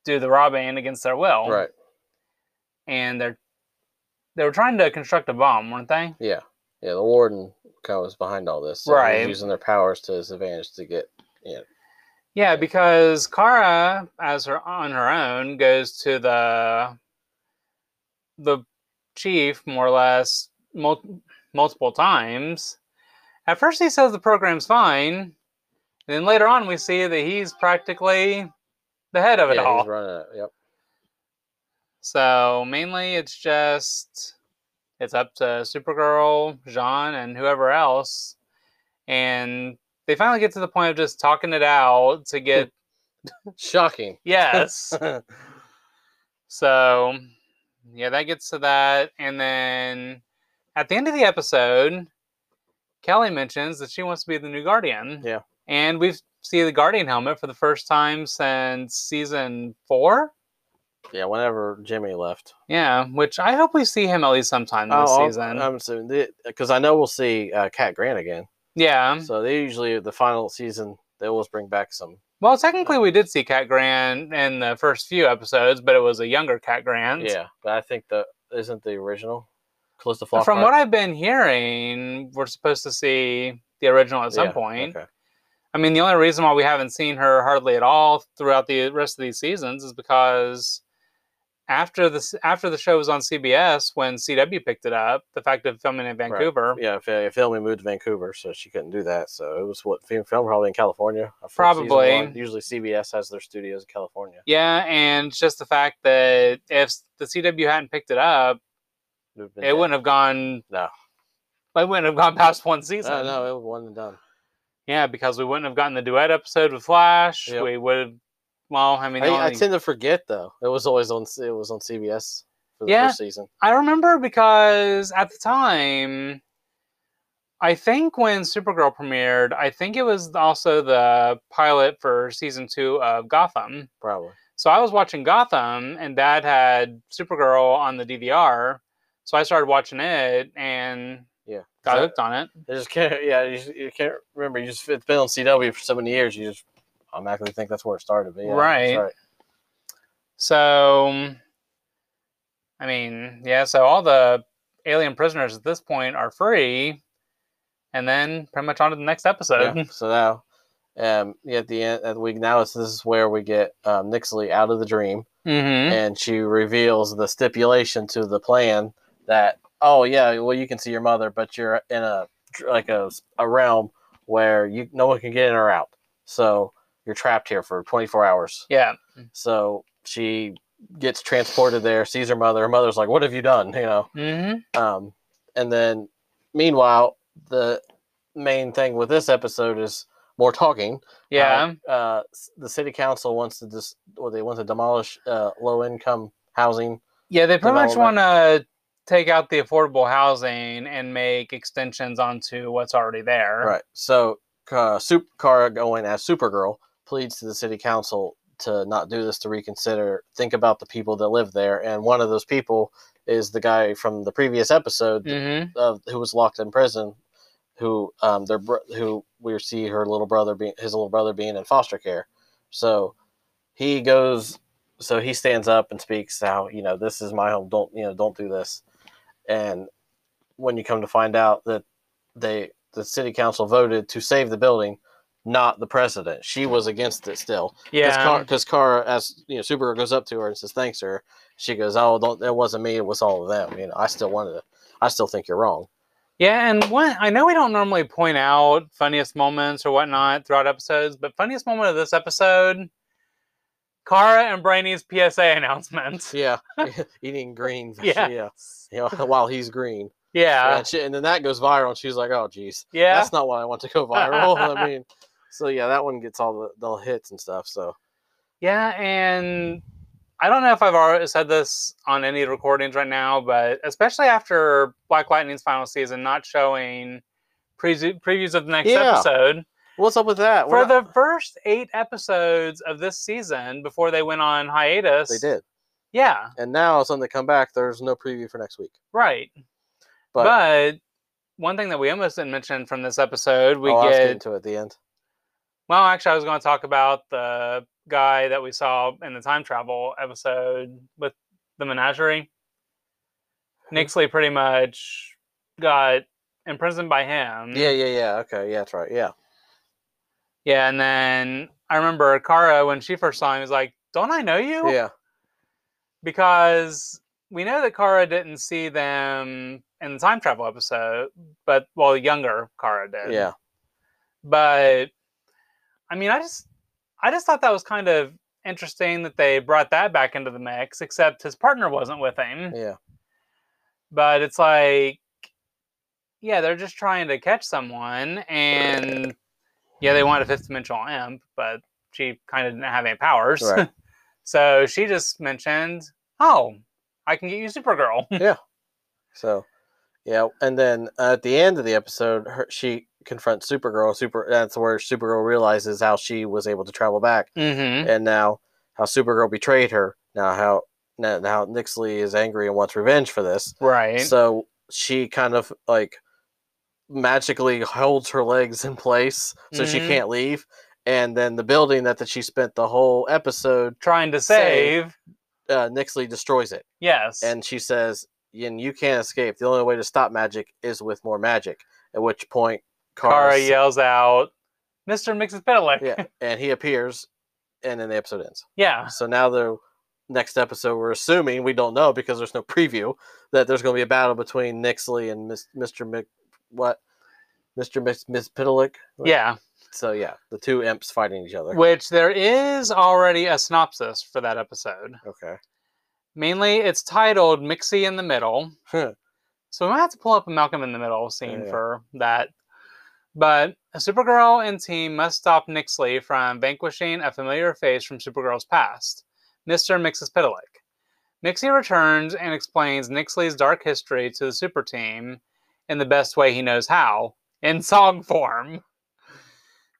do the robbing against their will. Right. And they're they were trying to construct a bomb, weren't they? Yeah. Yeah. The warden kind of was behind all this. so Right. Using their powers to his advantage to get. In. Yeah, because Kara, as her on her own, goes to the the chief more or less mul- multiple times. At first, he says the program's fine. And then later on, we see that he's practically the head of it yeah, all. he's running it. Yep. So mainly, it's just it's up to Supergirl, Jean, and whoever else, and they finally get to the point of just talking it out to get [laughs] Shocking. yes. [laughs] So, yeah, that gets to that. And then at the end of the episode, Kelly mentions that she wants to be the new Guardian. Yeah. And we see the Guardian helmet for the first time since season four. yeah. Whenever Jimmy left. Yeah, which I hope we see him at least sometime this Oh, season. I'm assuming because I know we'll see uh, Cat Grant again. yeah. So they usually the final season they always bring back some. Well, technically, we did see Cat Grant in the first few episodes, but it was a younger Cat Grant. Yeah, but I think the isn't the original Calista From what I've been hearing, we're supposed to see the original at some Yeah, point. Okay. I mean, the only reason why we haven't seen her hardly at all throughout the rest of these seasons is because after the after the show was on CBS, when CW picked it up, the fact of filming in Vancouver, Yeah, if, if moved to Vancouver, so she couldn't do that. So it was what film film probably in California. Probably. Usually CBS has their studios in California. yeah, and just the fact that if the CW hadn't picked it up, It, would've been it dead. wouldn't have gone. No. It wouldn't have gone past one season. No, no, it was one and done. Yeah, because we wouldn't have gotten the duet episode with Flash. Yep. We would have. Well, I mean, I, I tend to forget though. It was always on. It was on CBS for the Yeah. first season. I remember because at the time, I think when Supergirl premiered, I think it was also the pilot for season two of Gotham. Probably. So I was watching Gotham, and Dad had Supergirl on the DVR. So I started watching it and Yeah. got hooked on it. I just can't. Yeah, you, you can't remember. You just it's been on CW for so many years. You just automatically think that's where it started. Yeah, that's Right. So, I mean, yeah. So all the alien prisoners at this point are free, and then pretty much on to the next episode. Yeah. So now, um, yeah, at the end of the week now, it's, this is where we get um, Nyxly out of the dream, hmm and she reveals the stipulation to the plan that oh yeah, well you can see your mother, but you're in a like a, a realm where you no one can get in or out, so you're trapped here for 24 hours. Yeah. So she gets transported there, sees her mother. Her mother's like, "What have you done?" [laughs] You know. hmm Um, and then, meanwhile, the main thing with this episode is more talking. Yeah. Uh, uh, the city council wants to dis- or they want to demolish uh, low income housing. yeah. They pretty much want to take out the affordable housing and make extensions onto what's already there. Right. So, uh, Super Kara going as Supergirl pleads to the city council to not do this, to reconsider, think about the people that live there, and one of those people is the guy from the previous episode hmm of who was locked in prison, who um their who we see her little brother being his little brother being in foster care. So he goes so he stands up and speaks how, you know, this is my home, don't you know, don't do this. And when you come to find out that they the city council voted to save the building, not the president. She was against it still. Yeah. Because Kara, as you know, Supergirl goes up to her and says, "Thanks, sir." She goes, "Oh, don't. It wasn't me. It was all of them. You know, I still wanted to. I still think you're wrong." Yeah, and one I know we don't normally point out funniest moments or whatnot throughout episodes, but funniest moment of this episode, Kara and Brainy's PSA [laughs] announcement. Yeah, [laughs] [laughs] eating green. Yeah. yeah. You know, while he's green. Yeah, and, she, and then that goes viral, and she's like, "Oh, geez, yeah, that's not what I want to go viral." I mean, so yeah, that one gets all the, the hits and stuff. So yeah, and I don't know if I've already said this on any recordings right now, but especially after Black Lightning's final season not showing pre- previews of the next Yeah. episode. what's up with that? For not- the first eight episodes of this season before they went on hiatus. they did, Yeah, and now of they come back. There's no preview for next week. right. But, But, one thing that we almost didn't mention from this episode, we oh, was get. into it at the end. Well, actually, I was going to talk about the guy that we saw in the time travel episode with the menagerie. Hmm. Nyxly pretty much got imprisoned by him. Yeah, yeah, yeah. Okay, yeah, that's right. Yeah, Yeah, and then I remember Kara when she first saw him was like, "Don't I know you?" yeah, Because we know that Kara didn't see them in the time travel episode, but well, younger Kara did. yeah. But I mean, I just I just thought that was kind of interesting that they brought that back into the mix, except his partner wasn't with him. Yeah, But it's like, yeah, they're just trying to catch someone, and yeah, they want a fifth dimensional imp, but she kind of didn't have any powers. Right. [laughs] so she just mentioned, "Oh, I can get you Supergirl." [laughs] Yeah. So, yeah, and then at the end of the episode, her, she confronts Supergirl. Super. That's where Supergirl realizes how she was able to travel back, mm-hmm. and now how Supergirl betrayed her. Now how now, now Nyxly is angry and wants revenge for this. Right. So she kind of like magically holds her legs in place so she Mhm. can't leave. And then the building that, that she spent the whole episode, Trying to Save. save. uh, Nyxly destroys it. Yes. and she says, "And you can't escape. The only way to stop magic is with more magic." At which point, Kara yells out, "Mr. Mixes yeah, [laughs] and he appears, and then the episode ends. yeah. So now the next episode, we're assuming we don't know because there's no preview that there's going to be a battle between Nyxly and Miss, Mr. Mc, what, Mr. Miss, Miss. Yeah. So yeah, the two imps fighting each other. Which there is already a synopsis for that episode. Okay. Mainly, it's titled Mxy in the Middle. Huh. So we might have to pull up a Malcolm in the Middle scene yeah. for that. But a Supergirl and team must stop Nyxly from vanquishing a familiar face from Supergirl's past, Mr. Mxyzptlk. Mxy returns and explains Nyxly's dark history to the super team in the best way he knows how, in song form.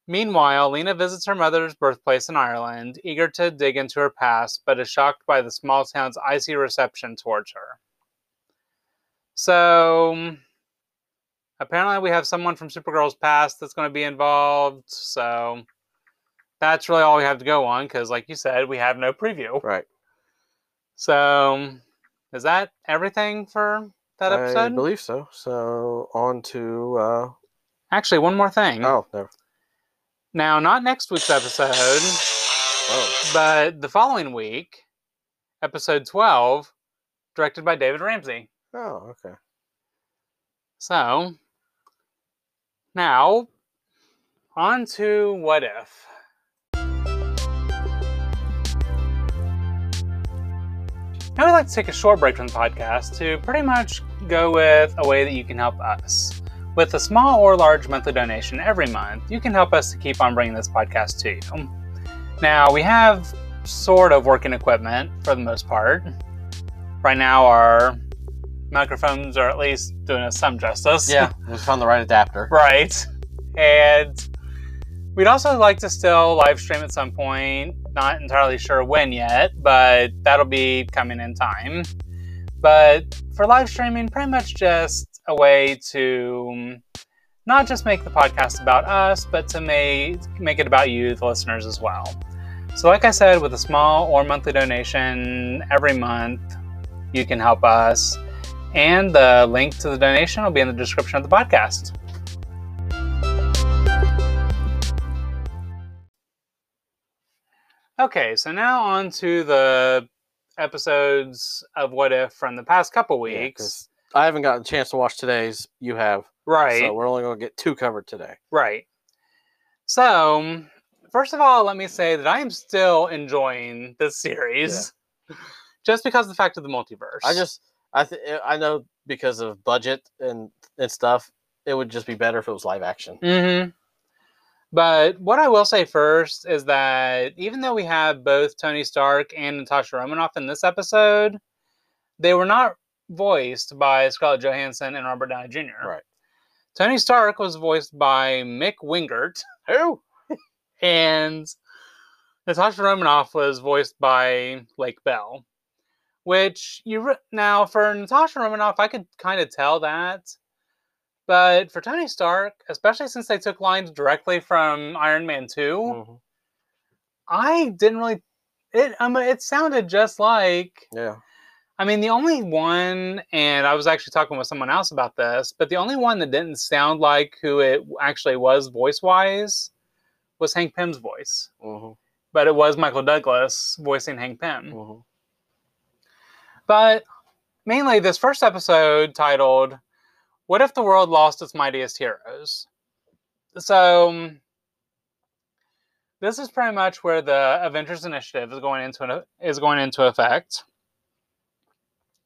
Meanwhile, Lena visits her mother's birthplace in Ireland, eager to dig into her past, but is shocked by the small town's icy reception towards her. So, apparently, we have someone from Supergirl's past that's going to be involved. So, that's really all we have to go on because, like you said, we have no preview. Right. So, is that everything for that episode? I believe so. So on to uh Actually, one more thing. oh no. Now, not next week's episode. Oh. But the following week, episode 12, directed by David Ramsey. Oh, okay. So, now, on to What If. Now, I'd like to take a short break from the podcast to pretty much go with a way that you can help us. With a small or large monthly donation every month, you can help us to keep on bringing this podcast to you. Now, we have sort of working equipment for the most part. Right now, our microphones are at least doing us some justice. Yeah, [laughs] we found the right adapter. right. And we'd also like to still live stream at some point. Not entirely sure when yet, but that'll be coming in time. But for live streaming, pretty much just a way to not just make the podcast about us, but to make, make it about you, the listeners, as well. So, like I said, with a small or monthly donation every month, you can help us. And the link to the donation will be in the description of the podcast. Okay, so now on to the episodes of What If from the past couple Yeah, I haven't gotten a chance to watch today's. You have, right. so we're only going to get two covered today. Right. So, first of all, let me say that I am still enjoying this series just because of the fact of the multiverse. I just, I th- I know because of budget and and stuff, it would just be better if it was live action. hmm But what I will say first is that even though we have both Tony Stark and Natasha Romanoff in this episode, they were not voiced by Scarlett Johansson and Robert Downey Jr. Right. Tony Stark was voiced by Mick Wingert. Who? and Natasha Romanoff was voiced by Lake Bell, which you now for Natasha Romanoff, I could kind of tell that, but for Tony Stark, especially since they took lines directly from Iron Man Two, Mhm. I didn't really. It I mean, it sounded just like Yeah. I mean, the only one, and I was actually talking with someone else about this, but the only one that didn't sound like who it actually was voice wise was Hank Pym's voice. hmm But it was Michael Douglas voicing Hank Pym. hmm But mainly, this first episode titled, What If the World Lost Its Mightiest Heroes? So, this is pretty much where the Avengers Initiative is going into an, is going into effect.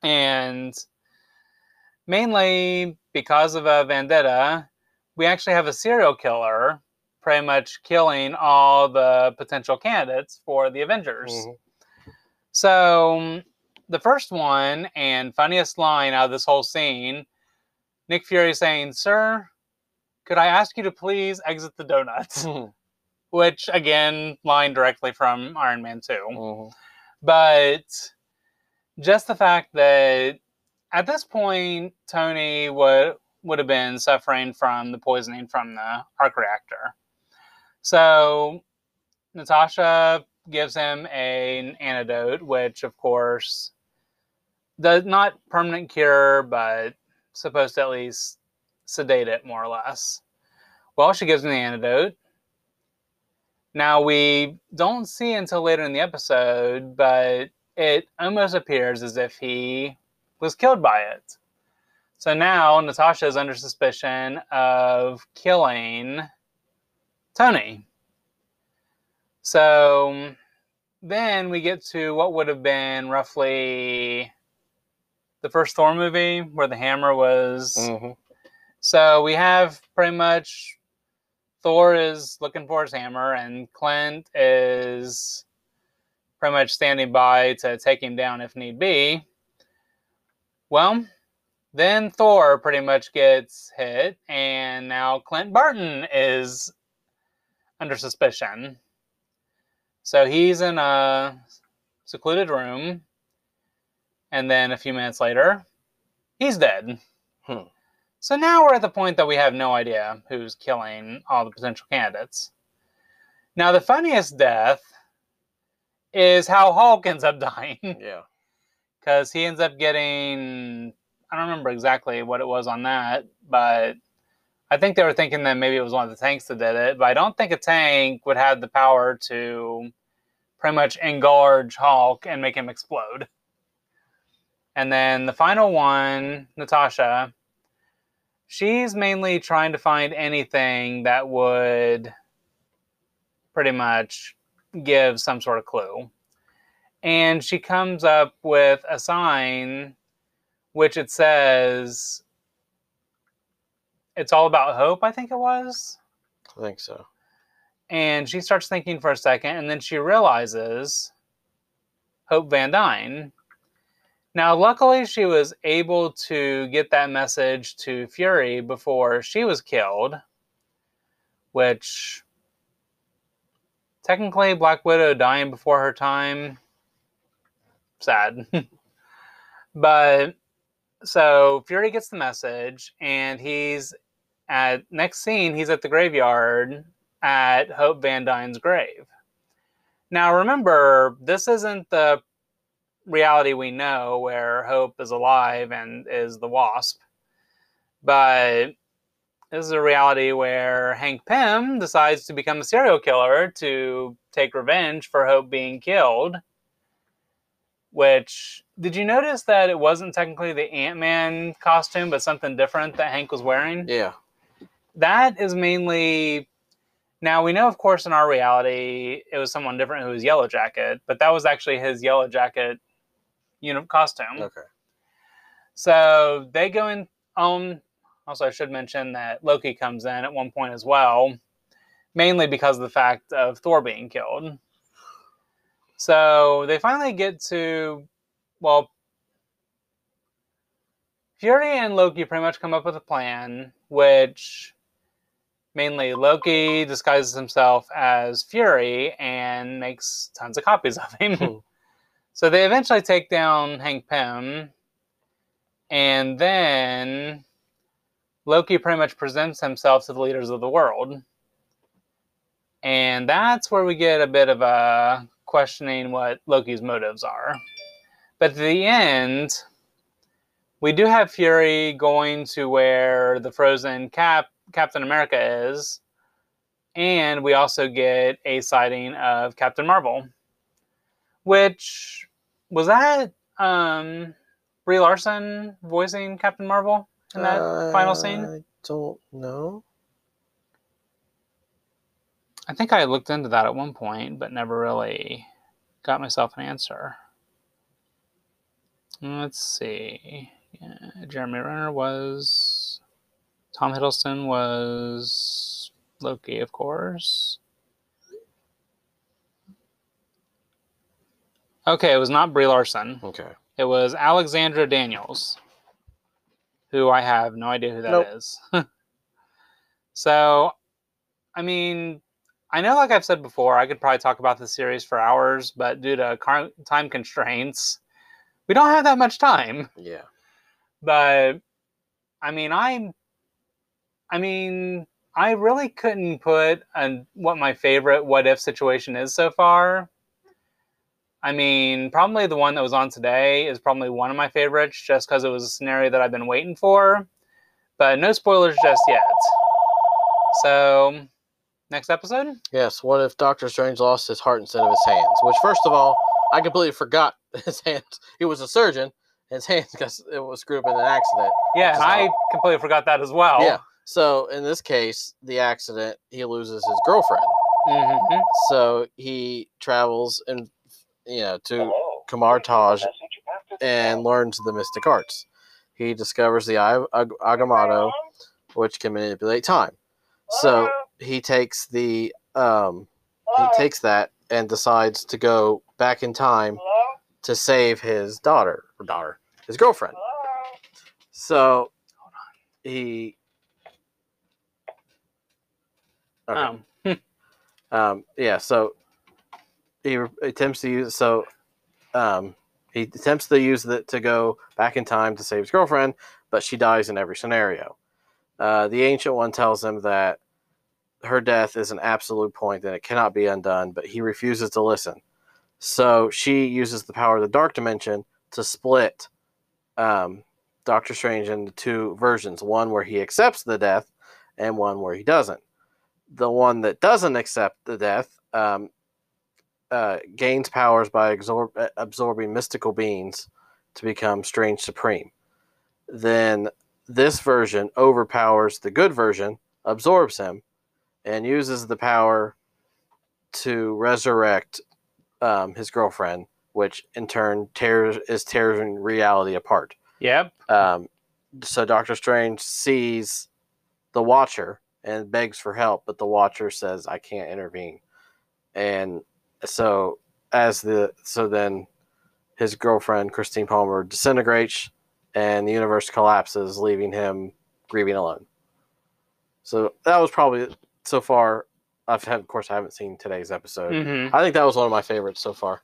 And mainly because of a vendetta, we actually have a serial killer pretty much killing all the potential candidates for the Avengers. Mhm. So, the first one and funniest line out of this whole scene Nick Fury saying, Sir, could I ask you to please exit the donuts? [laughs] Which, again, line directly from Iron Man 2 Mhm. but just the fact that at this point Tony would would have been suffering from the poisoning from the arc reactor. So Natasha gives him a, an antidote, which of course does not permanent cure, but supposed to at least sedate it more or less. Well, she gives him the antidote. Now we don't see until later in the episode, but it almost appears as if he was killed by it. So now Natasha is under suspicion of killing Tony. So then we get to what would have been roughly the first Thor movie where the hammer was Mhm. so we have pretty much Thor is looking for his hammer, and Clint is pretty much standing by to take him down if need be. Well, then Thor pretty much gets hit, and now Clint Barton is under suspicion. So he's in a secluded room, and then a few minutes later, he's dead. Hmm. So now we're at the point that we have no idea who's killing all the potential candidates. Now, the funniest death is how Hulk ends up [laughs] dying Yeah. because he ends up getting, I don't remember exactly what it was on that, but I think they were thinking that maybe it was one of the tanks that did it, but I don't think a tank would have the power to pretty much engorge Hulk and make him explode. [laughs] And then the final one, Natasha, she's mainly trying to find anything that would pretty much give some sort of clue. And she comes up with a sign which it says it's all about hope, I think it was. I think so. And she starts thinking for a second, and then she realizes Hope Van Dyne. Now, luckily, she was able to get that message to Fury before she was killed, which technically, Black Widow dying before her time, sad. [laughs] but so Fury gets the message, and he's at next scene, he's at the graveyard at Hope Van Dyne's grave. Now, remember, this isn't the reality we know where Hope is alive and is the Wasp, but this is a reality where Hank Pym decides to become a serial killer to take revenge for Hope being killed. Which did you notice that it wasn't technically the Ant Man costume, but something different that Hank was wearing? Yeah. that is mainly now we know of course in our reality it was someone different who was yellow jacket but that was actually his yellow jacket you know costume Okay. so they go in um also i should mention that loki comes in at one point as well mainly because of the fact of thor being killed so they finally get to well fury and loki pretty much come up with a plan which mainly Loki disguises himself as Fury and makes tons of copies of him. So they eventually take down Hank Pym, and then Loki pretty much presents himself to the leaders of the world. And that's where we get a bit of a questioning what Loki's motives are. But at the end, we do have Fury going to where the frozen Cap Captain America is, and we also get a sighting of Captain Marvel, which was that um, Brie Larson voicing Captain Marvel in that final scene. I don't know. I think I looked into that at one point, but never really got myself an answer. Let's see. Yeah, Jeremy Renner was. Tom Hiddleston was Loki, of course. Okay, it was not Brie Larson. Okay. It was Alexandra Daniels, who I have no idea who that is. Nope. [laughs] so, I mean, I know, like I've said before, I could probably talk about the series for hours, but due to car- time constraints, we don't have that much time. Yeah. But I mean, I, I mean, I really couldn't put an, what my favorite what if situation is so far. I mean, probably the one that was on today is probably one of my favorites, just because it was a scenario that I've been waiting for. But no spoilers just yet. So, next episode. Yes. What if Doctor Strange lost his heart instead of his hands? Which, first of all, I completely forgot [laughs] his hands. He was a surgeon. His hands [laughs] got it was screwed up in an accident. Yeah, and I completely forgot that as well. Yeah. So in this case, the accident, he loses his girlfriend. hmm So he travels and you know to Kamar Taj and learns the mystic arts. He discovers the Eye of Ag- Agamotto, which can manipulate time. So he takes the um, he takes that and decides to go back in time to save his daughter or daughter, his girlfriend. So he Okay. Um, [laughs] Um, yeah, so he attempts to use so um, he attempts to use it to go back in time to save his girlfriend, but she dies in every scenario. Uh, the ancient one tells him that her death is an absolute point and it cannot be undone, but he refuses to listen. So she uses the power of the dark dimension to split um, Doctor Strange into two versions one where he accepts the death and one where he doesn't the one that doesn't accept the death um, uh, gains powers by absorb- uh, absorbing mystical beings to become strange supreme. Then this version overpowers the good version, absorbs him, and uses the power to resurrect um, his girlfriend, which in turn tears is tearing reality apart. yep. Um, so Doctor Strange sees the Watcher and begs for help, but the Watcher says, "I can't intervene." And so, as the so then his girlfriend Christine Palmer disintegrates, and the universe collapses, leaving him grieving alone. So that was probably so far. I've had, of course, I haven't seen today's episode. hmm I think that was one of my favorites so far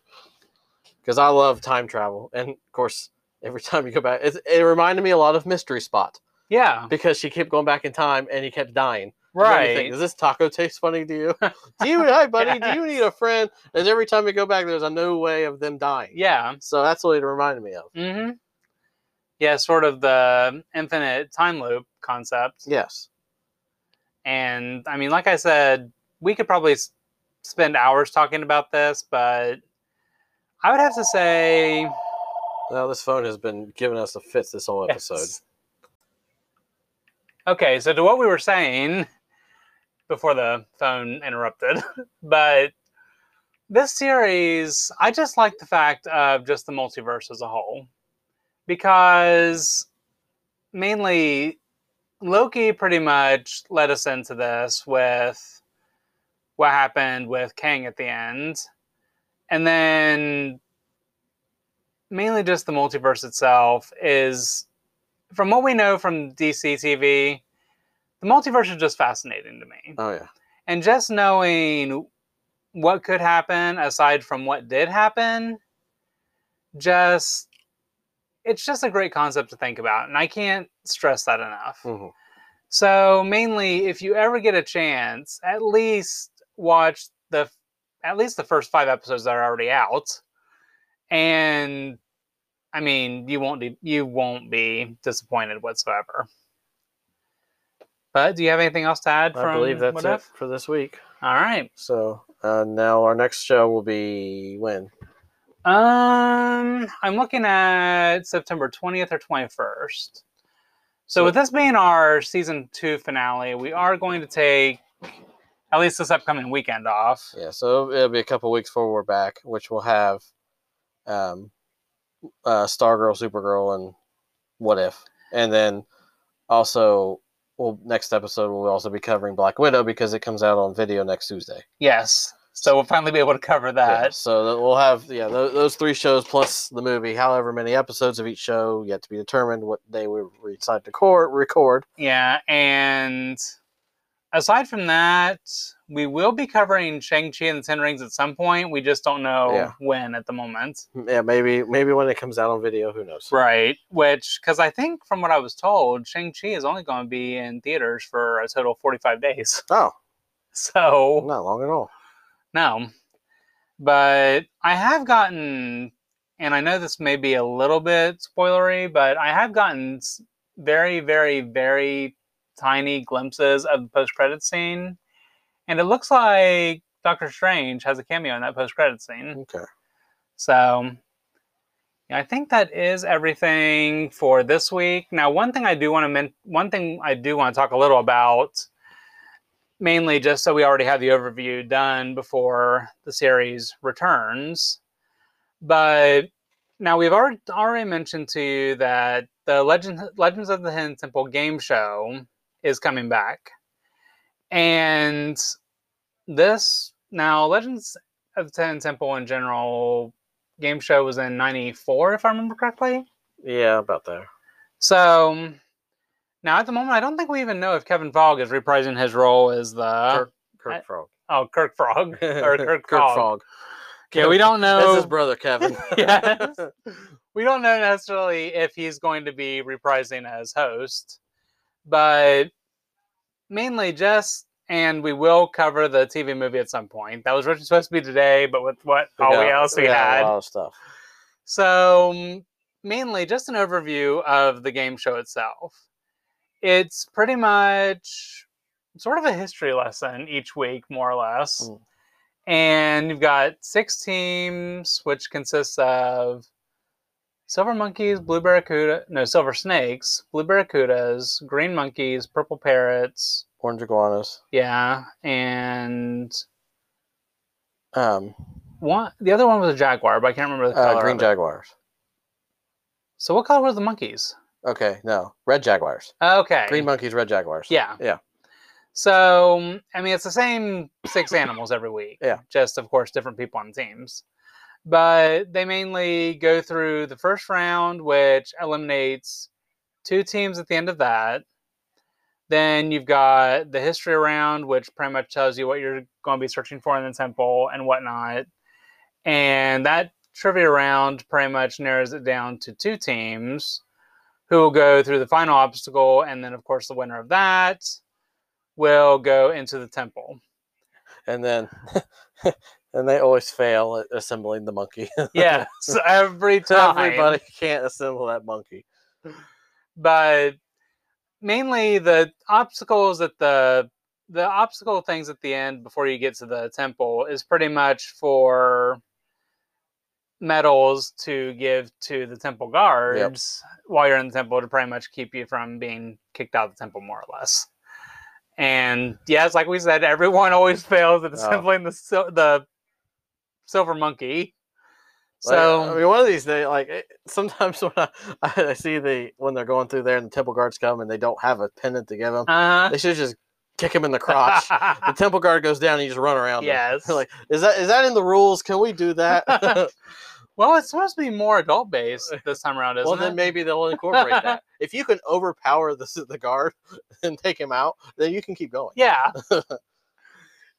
because I love time travel, and of course, every [laughs] time you go back, it, it reminded me a lot of Mystery Spot. Yeah, because she kept going back in time and he kept dying. Made think, right. Does this taco taste funny to you? [laughs] [laughs] do you, hi buddy, do you need a friend? And every time we go back, there's a new way of them dying. Yeah. So that's what it reminded me of. Mm-hmm. Yeah, sort of the infinite time loop concept. Yes. And I mean, like I said, we could probably s- spend hours talking about this, but I would have to say Well, this phone has been giving us the fits this whole episode. Yes. Okay, so to what we were saying before the phone interrupted, [laughs] but this series, I just like the fact of just the multiverse as a whole because mainly Loki pretty much led us into this with what happened with Kang at the end. And then mainly just the multiverse itself is from what we know from DC TV, the multiverse is just fascinating to me. Oh yeah. And just knowing what could happen aside from what did happen, just it's just a great concept to think about. And I can't stress that enough. Mhm. So mainly if you ever get a chance, at least watch the at least the first 5 episodes that are already out. And I mean, you won't be, you won't be disappointed whatsoever. But do you have anything else to add I from believe that's What it for this week. All right. So uh, now our next show will be when? Um, I'm looking at September 20th or 21st. So, with this being our season two finale, we are going to take at least this upcoming weekend off. Yeah, so it'll be a couple weeks before we're back, which will have um, uh, Stargirl, Supergirl, and What If, and then also, well, next episode we'll also be covering Black Widow because it comes out on video next Tuesday. Yes. So we'll finally be able to cover that. Yeah, so we'll have yeah those, those three shows plus the movie, however many episodes of each show yet to be determined. What day we decide to court, record. Yeah, and aside from that, we will be covering Shang-Chi and the Ten Rings at some point. We just don't know Yeah. when at the moment. Yeah, maybe maybe when it comes out on video, who knows? Right. Which, because I think from what I was told, Shang-Chi is only going to be in theaters for a total of 45 days. [laughs] Oh, So, not long at all. no. But I have gotten, and I know this may be a little bit spoilery, but I have gotten very, very, very tiny glimpses of the post-credit scene. And it looks like Doctor Strange has a cameo in that post-credit scene. Okay. So yeah, I think that is everything for this week. Now, one thing I do want to men- one thing I do want to talk a little about, mainly just so we already have the overview done before the series returns. But now we've already already mentioned to you that the Legend Legends of the Hidden Temple game show is coming back, and this now Legends of the Hidden Temple in general game show was in 94 if i remember correctly Yeah, about there. so now at the moment i don't think we even know if kevin fogg is reprising his role as the Kirk, Kirk I- Frog. oh kirk frog [laughs] or kirk, Kirk Fogg. Frog. yeah we don't That's know his brother, Kevin. [laughs] Yes. [laughs] we don't know necessarily if he's going to be reprising as host but mainly just and we will cover the tv movie at some point that was originally supposed to be today but with what all we else we got had A lot of stuff. So, mainly just an overview of the game show itself. It's pretty much sort of a history lesson each week, more or less. Mm. And you've got six teams, which consists of silver monkeys, blue barracuda, no, silver snakes, blue barracudas, green monkeys, purple parrots, Orange iguanas. yeah, and Um, one. The other one was a jaguar, but I can't remember the uh, color. green of it. jaguars. So, what color were the monkeys? Okay, no, red jaguars. Okay. Green monkeys, red jaguars. Yeah. Yeah. So, I mean, it's the same six [coughs] animals every week. Yeah. Just, of course, different people on teams. But they mainly go through the first round, which eliminates two teams at the end of that. Then you've got the history round, which pretty much tells you what you're going to be searching for in the temple and whatnot. And that trivia round pretty much narrows it down to two teams who will go through the final obstacle, and then of course the winner of that will go into the temple. And then, [laughs] and they always fail at assembling the monkey. [laughs] Yes, every [laughs] time. Everybody can't assemble that monkey. but mainly the obstacles at the the obstacle things at the end before you get to the temple is pretty much for medals to give to the temple guards while you're in the temple to pretty much keep you from being kicked out of the temple more or less. And yes, like we said, everyone always [laughs] fails at Oh. assembling the the silver monkey. Like, So I mean, one of these days, like it- sometimes [laughs] when I, I see the when they're going through there and the temple guards come and they don't have a pendant to give them, uh, they should just kick him in the crotch. [laughs] the temple guard goes down and you just run around. yes. [laughs] like is that is that in the rules? Can we do that? Well, it's supposed to be more adult based this time around, isn't well, it? then maybe they'll incorporate that. If you can overpower the the guard and take him out, then you can keep going. Yeah.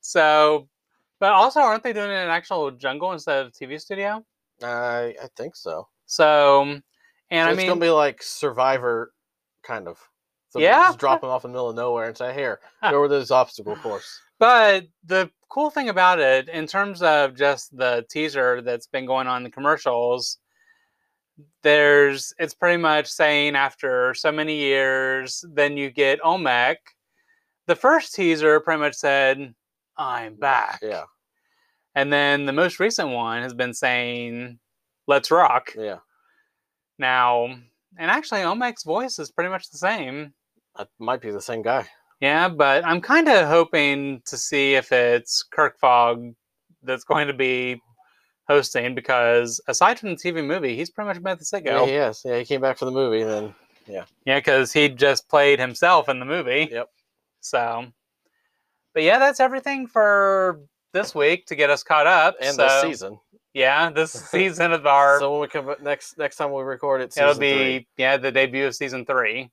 so, but also, aren't they doing it in an actual jungle instead of TV studio? I I think so. So, and So I it's mean, gonna be like Survivor, kind of. So Yeah. just drop him off in the middle of nowhere and say, "Here, [laughs] go over this obstacle course." but the cool thing about it, in terms of just the teaser that's been going on in the commercials, there's it's pretty much saying after so many years, then you get Olmec. The first teaser pretty much said, "I'm back." Yeah, And then the most recent one has been saying, let's rock. yeah. Now, and actually, Olmec's voice is pretty much the same. That might be the same guy. Yeah, but I'm kind of hoping to see if it's Kirk Fogg that's going to be hosting because aside from the TV movie, he's pretty much been at the Yeah, sicko. he is. Yeah, he came back for the movie, and then Yeah, because he just played himself in the movie. Yep. So, but yeah, that's everything for this week to get us caught up. and so, this season. Yeah, this [laughs] season of our So when we come back next next time we record it, It'll be three. yeah the debut of season three,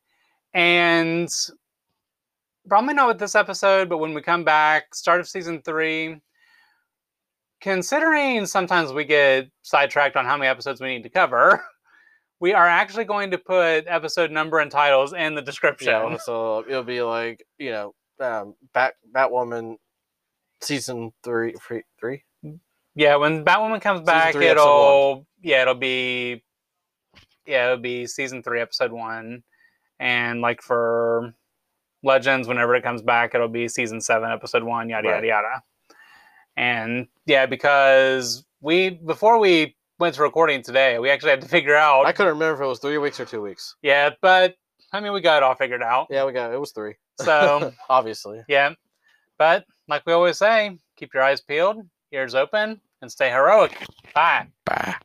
and probably not with this episode, but when we come back, start of season three. Considering sometimes we get sidetracked on how many episodes we need to cover, [laughs] we are actually going to put episode number and titles in the description. Yeah, so it'll be like you know, um, Bat Batwoman season three, three, three. Yeah, when Batwoman comes back, three, it'll yeah, it'll be yeah, it'll be season three, episode one, and like for Legends, whenever it comes back, it'll be season seven, episode one, yada Right. yada yada. And yeah, because we before we went to recording today, we actually had to [laughs] figure out. I couldn't remember if it was three weeks or two weeks. yeah, but I mean, we got it all figured out. Yeah, we got it was three. So [laughs] obviously, yeah, but like we always say, keep your eyes peeled, ears open, and stay heroic. Bye. bye.